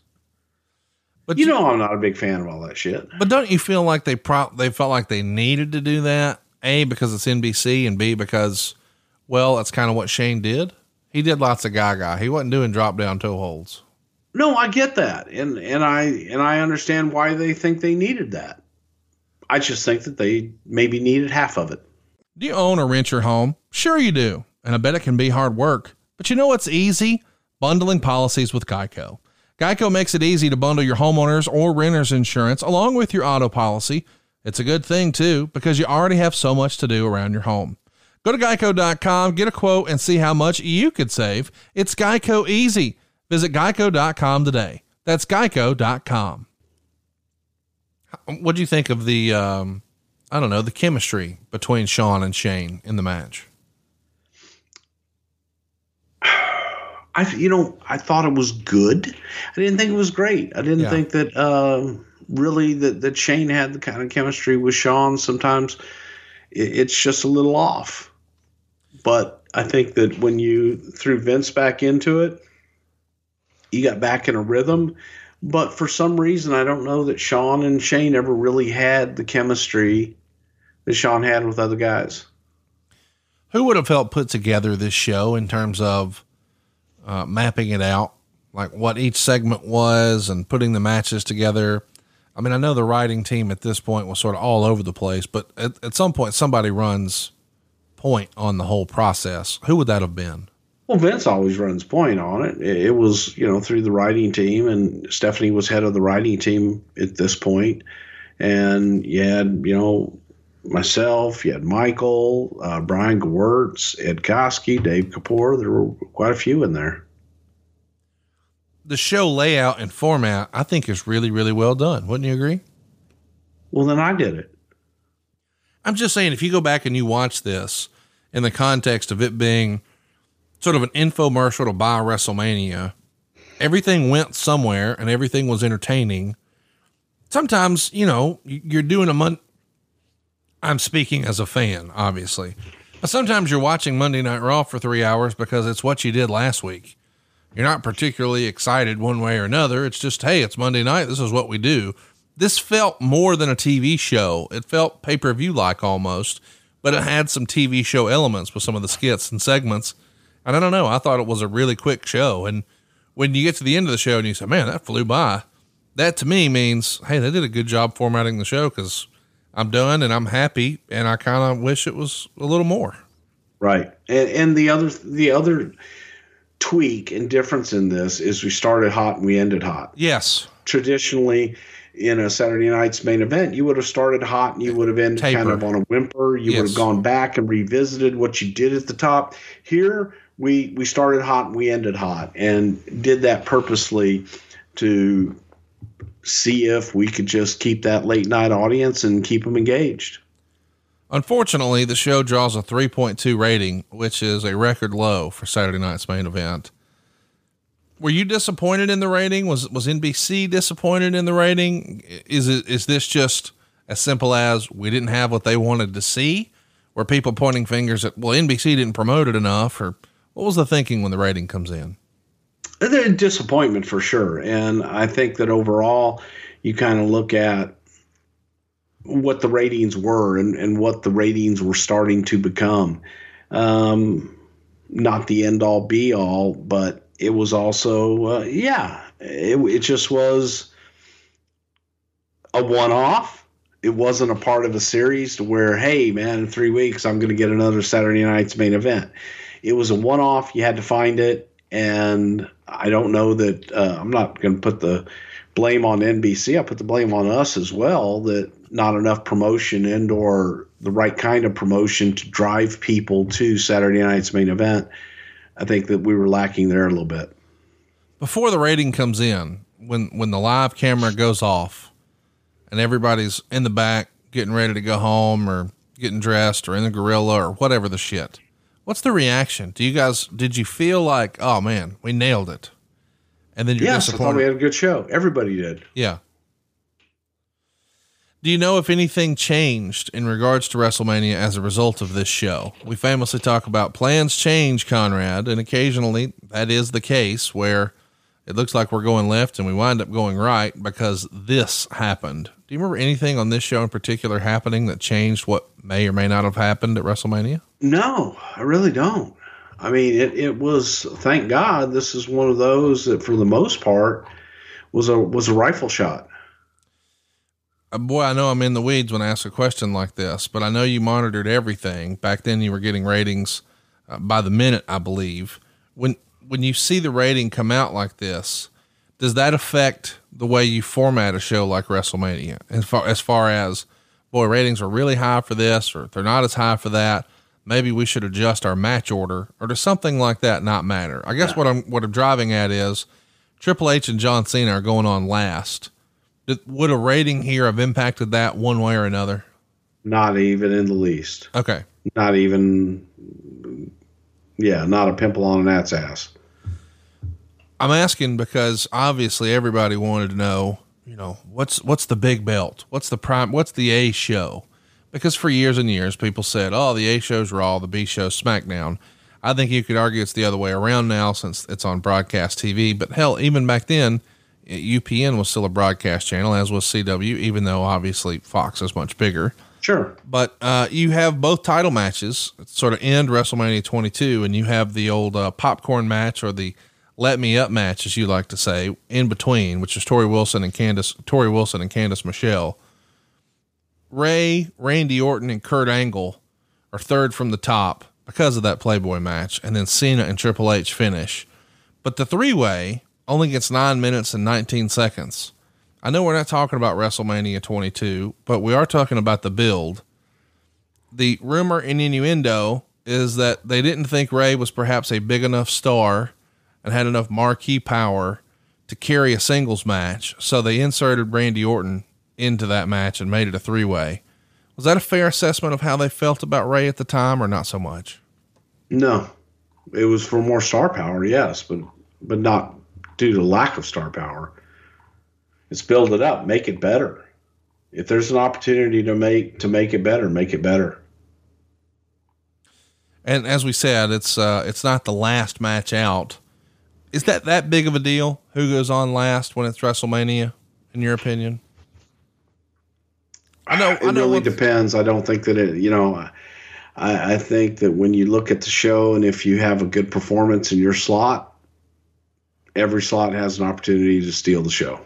But you, you know I'm not a big fan of all that shit. But don't you feel like they pro- they felt like they needed to do that? A because it's NBC and B because well, that's kind of what Shane did. He did lots of gaga. He wasn't doing drop down toe holds. No, I get that. And and I and I understand why they think they needed that. I just think that they maybe needed half of it. Do you own or rent your home? Sure you do. And I bet it can be hard work. But you know what's easy? Bundling policies with Geico. Geico makes it easy to bundle your homeowners or renters insurance along with your auto policy. It's a good thing too because you already have so much to do around your home. Go to geico.com, get a quote, and see how much you could save. It's Geico easy. Visit geico.com today. That's geico.com. What do you think of the, um, I don't know, the chemistry between Shawn and Shane in the match? I, you know, I thought it was good. I didn't think it was great. I didn't yeah. think that, uh, really that, that Shane had the kind of chemistry with Shawn. Sometimes it's just a little off. But I think that when you threw Vince back into it, you got back in a rhythm. But for some reason, I don't know that Shawn and Shane ever really had the chemistry that Shawn had with other guys. Who would have helped put together this show in terms of uh, mapping it out, like what each segment was and putting the matches together? I mean, I know the writing team at this point was sort of all over the place, but at, at some point, somebody runs point on the whole process, who would that have been? Well, Vince always runs point on it. It was, you know, through the writing team, and Stephanie was head of the writing team at this point. And you had, you know, myself, you had Michael, uh, Brian Gewirtz, Ed Koskey, Dave Kapoor. There were quite a few in there. The show layout and format, I think, is really, really well done. Wouldn't you agree? Well, then I did it. I'm just saying, if you go back and you watch this in the context of it being sort of an infomercial to buy WrestleMania, everything went somewhere and everything was entertaining. Sometimes, you know, you're doing a month. I'm speaking as a fan, obviously. But sometimes you're watching Monday Night Raw for three hours because it's what you did last week. You're not particularly excited one way or another. It's just, hey, it's Monday night. This is what we do. This felt more than a TV show. It felt pay per view like almost, but it had some TV show elements with some of the skits and segments. And I don't know. I thought it was a really quick show. And when you get to the end of the show and you say, man, that flew by, that to me means, hey, they did a good job formatting the show because I'm done and I'm happy. And I kind of wish it was a little more. Right. And, and the other, the other tweak and difference in this is we started hot and we ended hot. Yes. Traditionally, in a Saturday night's main event, you would have started hot and you would have ended Taper. kind of on a whimper. You would have gone back and revisited what you did at the top. Here, we we started hot and we ended hot, and did that purposely to see if we could just keep that late night audience and keep them engaged. Unfortunately, the show draws a 3.2 rating, which is a record low for Saturday night's main event. Were you disappointed in the rating? Was was NBC disappointed in the rating? Is it is this just as simple as we didn't have what they wanted to see? Were people pointing fingers at well NBC didn't promote it enough or what was the thinking when the rating comes in? There's disappointment for sure. And I think that overall, you kind of look at what the ratings were and, and what the ratings were starting to become. Um, not the end all be all, but it was also, uh, yeah, it, it just was a one off. It wasn't a part of a series to where, hey, man, in three weeks, I'm going to get another Saturday night's main event. It was a one off. You had to find it. And I don't know that uh, I'm not going to put the blame on NBC. I put the blame on us as well that not enough promotion and or the right kind of promotion to drive people to Saturday night's main event. I think that we were lacking there a little bit. Before the rating comes in, when when the live camera goes off and everybody's in the back getting ready to go home or getting dressed or in the gorilla or whatever the shit. What's the reaction? Do you guys did you feel like, oh man, we nailed it? And then you're yes, I thought disappointed. we had a good show. Everybody did. Yeah. Do you know if anything changed in regards to WrestleMania as a result of this show? We famously talk about plans change, Conrad, and occasionally that is the case where it looks like we're going left and we wind up going right because this happened. Do you remember anything on this show in particular happening that changed what may or may not have happened at WrestleMania? No, I really don't. I mean, it, it was thank God this is one of those that for the most part was a was a rifle shot. Uh, boy, I know I'm in the weeds when I ask a question like this, but I know you monitored everything. Back then, you were getting ratings uh, by the minute, I believe. When when you see the rating come out like this, does that affect the way you format a show like WrestleMania? As far as far as boy, ratings are really high for this, or they're not as high for that. Maybe we should adjust our match order, or does something like that not matter? I guess what I'm what I'm driving at is Triple H and John Cena are going on last. Would a rating here have impacted that one way or another? Not even in the least. Okay. Not even. Yeah, not a pimple on an at's ass. I'm asking because obviously everybody wanted to know, you know, what's what's the big belt? What's the prime what's the A show? Because for years and years people said, "Oh, the A show's Raw, the B show's SmackDown." I think you could argue it's the other way around now since it's on broadcast TV, but hell, even back then, UPN was still a broadcast channel as was CW, even though obviously Fox is much bigger. Sure. But uh, you have both title matches sort of end WrestleMania 22, and you have the old uh, popcorn match or the let me up match, as you like to say, in between, which is Torrie Wilson and Candice, Torrie Wilson and Candice Michelle. Rey, Randy Orton, and Kurt Angle are third from the top because of that Playboy match, and then Cena and Triple H finish. But the three way only gets nine minutes and 19 seconds. I know we're not talking about WrestleMania 22, but we are talking about the build. The rumor and innuendo is that they didn't think Rey was perhaps a big enough star and had enough marquee power to carry a singles match. So they inserted Randy Orton into that match and made it a three way. Was that a fair assessment of how they felt about Rey at the time, or not so much? No, it was for more star power, yes, but but not due to lack of star power. It's build it up, make it better. If there's an opportunity to make to make it better, make it better. And as we said, it's uh, it's not the last match out. Is that that big of a deal? Who goes on last when it's WrestleMania, in your opinion? I know. It I know really depends. I don't think that it. You know, I, I think that when you look at the show and if you have a good performance in your slot, every slot has an opportunity to steal the show.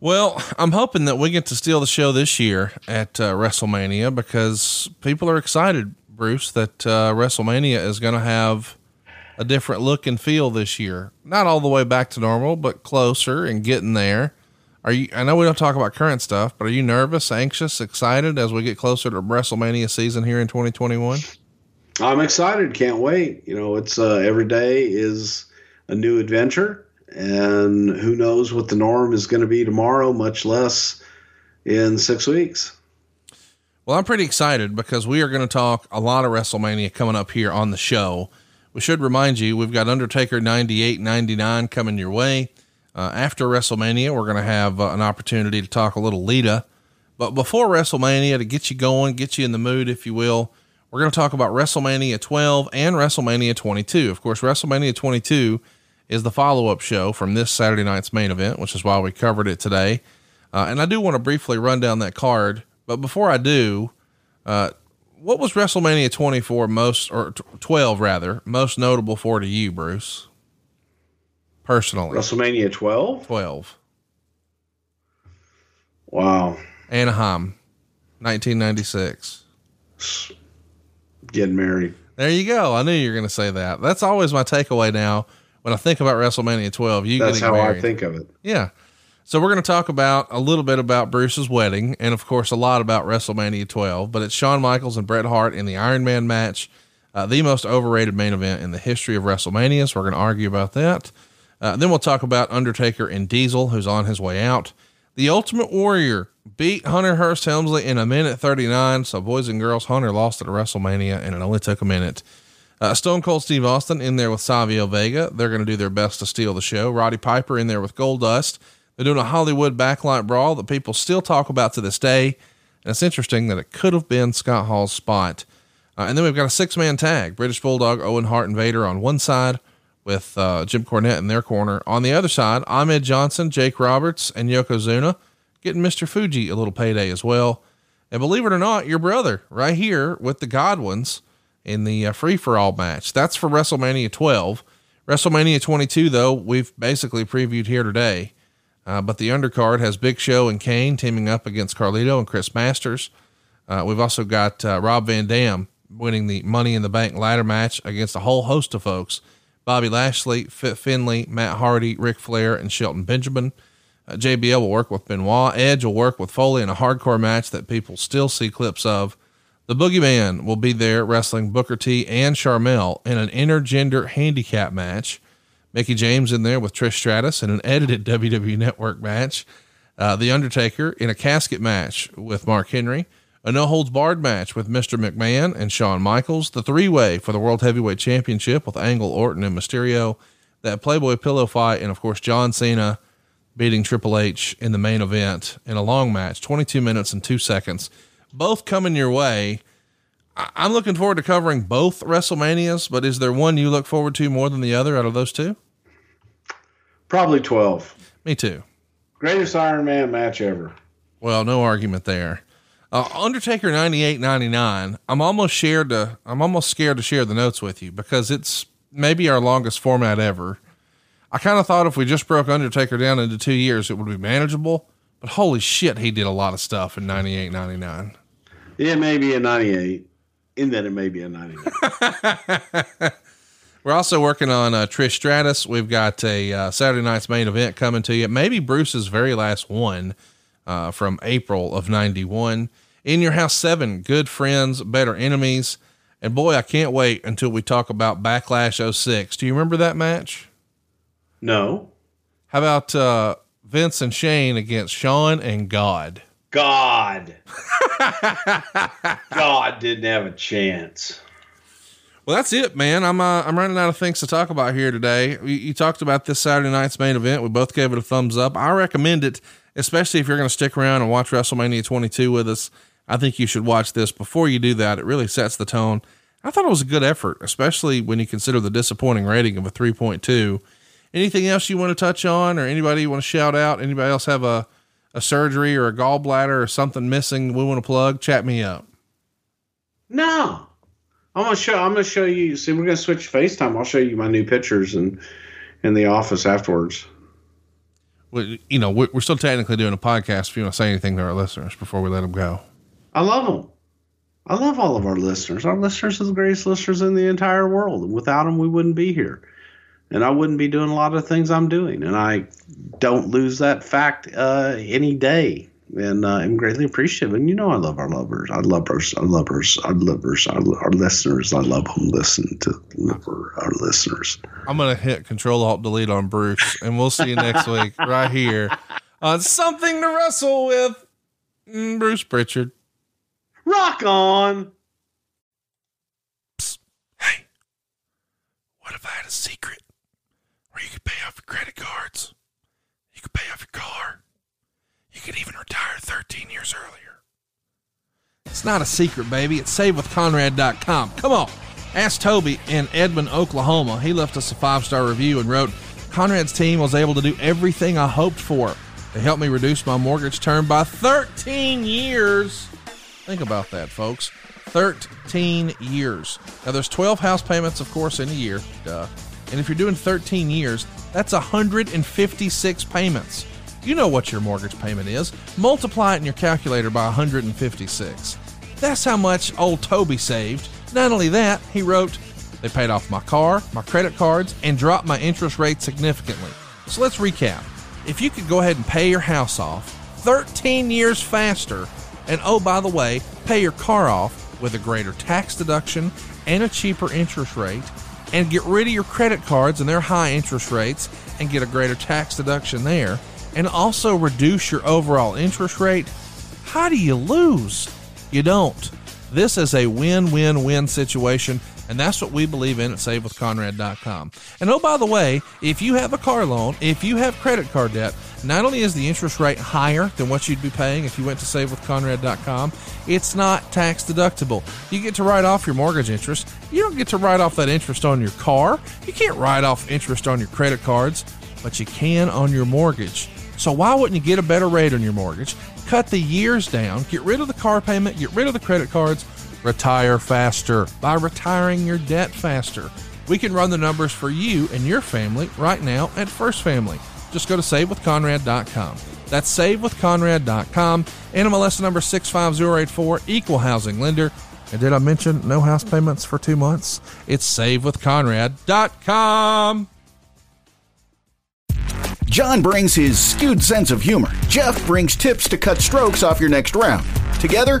Well, I'm hoping that we get to steal the show this year at uh, WrestleMania because people are excited, Bruce, that uh, WrestleMania is going to have a different look and feel this year. Not all the way back to normal, but closer and getting there. Are you? I know we don't talk about current stuff, but are you nervous, anxious, excited as we get closer to WrestleMania season here in 2021? I'm excited. Can't wait. You know, it's uh, every day is a new adventure and who knows what the norm is going to be tomorrow, much less in six weeks. Well, I'm pretty excited because we are going to talk a lot of WrestleMania coming up here on the show. We should remind you we've got Undertaker 98 99 coming your way. Uh, after WrestleMania, we're going to have uh, an opportunity to talk a little Lita. But before WrestleMania, to get you going, get you in the mood, if you will, we're going to talk about WrestleMania 12 and WrestleMania 22. Of course, WrestleMania 22 is the follow up show from this Saturday night's main event, which is why we covered it today. Uh, and I do want to briefly run down that card. But before I do, uh, what was WrestleMania 24 most, or 12 rather, most notable for to you, Bruce? Personally, WrestleMania 12? 12. Wow. Anaheim, 1996. Getting married. There you go. I knew you were going to say that. That's always my takeaway now when I think about WrestleMania 12, you that's how married. I think of it. Yeah. So we're going to talk about a little bit about Bruce's wedding, and of course, a lot about WrestleMania 12. But it's Shawn Michaels and Bret Hart in the Iron Man match, uh, the most overrated main event in the history of WrestleMania. So we're going to argue about that. Uh, then we'll talk about Undertaker and Diesel, who's on his way out. The Ultimate Warrior beat Hunter Hearst Helmsley in a minute 39. So, boys and girls, Hunter lost at WrestleMania, and it only took a minute. Uh, Stone Cold Steve Austin in there with Savio Vega. They're going to do their best to steal the show. Roddy Piper in there with Goldust. They're doing a Hollywood backlot brawl that people still talk about to this day. And it's interesting that it could have been Scott Hall's spot. Uh, and then we've got a six man tag British Bulldog, Owen Hart, and Vader on one side with uh, Jim Cornette in their corner. On the other side, Ahmed Johnson, Jake Roberts, and Yokozuna getting Mr. Fuji a little payday as well. And believe it or not, your brother right here with the Godwins in the uh, free for all match. That's for WrestleMania 12. WrestleMania 22, though, we've basically previewed here today. Uh, but the undercard has Big Show and Kane teaming up against Carlito and Chris Masters. Uh, we've also got uh, Rob Van Dam winning the Money in the Bank ladder match against a whole host of folks Bobby Lashley, Fit Finlay, Matt Hardy, Ric Flair, and Shelton Benjamin. Uh, JBL will work with Benoit. Edge will work with Foley in a hardcore match that people still see clips of. The Boogeyman will be there wrestling Booker T and Sharmell in an intergender handicap match. Mickie James in there with Trish Stratus in an edited WWE Network match. Uh, the Undertaker in a casket match with Mark Henry. A no holds barred match with Mr. McMahon and Shawn Michaels. The three way for the World Heavyweight Championship with Angle, Orton, and Mysterio. That Playboy pillow fight. And of course, John Cena beating Triple H in the main event in a long match, 22 minutes and two seconds both coming your way. I'm looking forward to covering both WrestleManias, but is there one you look forward to more than the other out of those two? Probably 12. Me too. Greatest Iron Man match ever. Well, no argument there. Uh, Undertaker 98 99. I'm almost shared to, I'm almost scared to share the notes with you because it's maybe our longest format ever. I kind of thought if we just broke Undertaker down into two years, it would be manageable. But holy shit, he did a lot of stuff in 98, 99. Yeah, maybe a 98. In that it may be a 99. We're also working on uh, Trish Stratus. We've got a uh, Saturday night's main event coming to you. Maybe Bruce's very last one uh, from April of 91. In Your House 7, Good Friends, Better Enemies. And boy, I can't wait until we talk about Backlash 06. Do you remember that match? No. How about uh, Vince and Shane against Shawn and God. God. God didn't have a chance. Well, that's it, man. I'm uh, I'm running out of things to talk about here today. You, you talked about this Saturday night's main event. We both gave it a thumbs up. I recommend it, especially if you're going to stick around and watch WrestleMania 22 with us. I think you should watch this before you do that. It really sets the tone. I thought it was a good effort, especially when you consider the disappointing rating of a 3.2. Anything else you want to touch on, or anybody you want to shout out? Anybody else have a a surgery or a gallbladder or something missing we want to plug? Chat me up. No. I'm gonna show. I'm gonna show you. See, we're gonna switch FaceTime. I'll show you my new pictures and in the office afterwards. Well, you know, we're, we're still technically doing a podcast. If you want to say anything to our listeners before we let them go, I love them. I love all of our listeners. Our listeners are the greatest listeners in the entire world. And without them, we wouldn't be here. And I wouldn't be doing a lot of things I'm doing. And I don't lose that fact uh, any day. And uh, I'm greatly appreciative. And you know, I love our lovers. I love our, lovers, our lovers, our, our listeners. I love them. Listen to our, our listeners. I'm going to hit Control Alt Delete on Bruce, and we'll see you next week right here on Something to Wrestle with mm, Bruce Prichard. Rock on. Hey. What if I had a secret where you could pay off your credit cards? You could pay off your car. You could even retire 13 years earlier. It's not a secret, baby. It's savewithconrad.com. Come on. Ask Toby in Edmond, Oklahoma. He left us a five star review and wrote Conrad's team was able to do everything I hoped for. They helped me reduce my mortgage term by 13 years. Think about that, folks. 13 years. Now, there's 12 house payments, of course, in a year. Duh. And if you're doing 13 years, that's 156 payments. You know what your mortgage payment is. Multiply it in your calculator by 156. That's how much old Toby saved. Not only that, he wrote, they paid off my car, my credit cards, and dropped my interest rate significantly. So let's recap. If you could go ahead and pay your house off 13 years faster, and oh, by the way, pay your car off with a greater tax deduction and a cheaper interest rate, and get rid of your credit cards and their high interest rates and get a greater tax deduction there, and also reduce your overall interest rate, how do you lose? You don't. This is a win win win situation, and that's what we believe in at SaveWithConrad.com. And oh, by the way, if you have a car loan, if you have credit card debt, not only is the interest rate higher than what you'd be paying if you went to SaveWithConrad.com, it's not tax deductible. You get to write off your mortgage interest. You don't get to write off that interest on your car. You can't write off interest on your credit cards, but you can on your mortgage. So why wouldn't you get a better rate on your mortgage? Cut the years down, get rid of the car payment, get rid of the credit cards, retire faster by retiring your debt faster. We can run the numbers for you and your family right now at First Family. Just go to savewithconrad.com. That's savewithconrad.com. NMLS number 65084, equal housing lender. And did I mention no house payments for two months? It's savewithconrad.com. John brings his skewed sense of humor. Jeff brings tips to cut strokes off your next round. Together,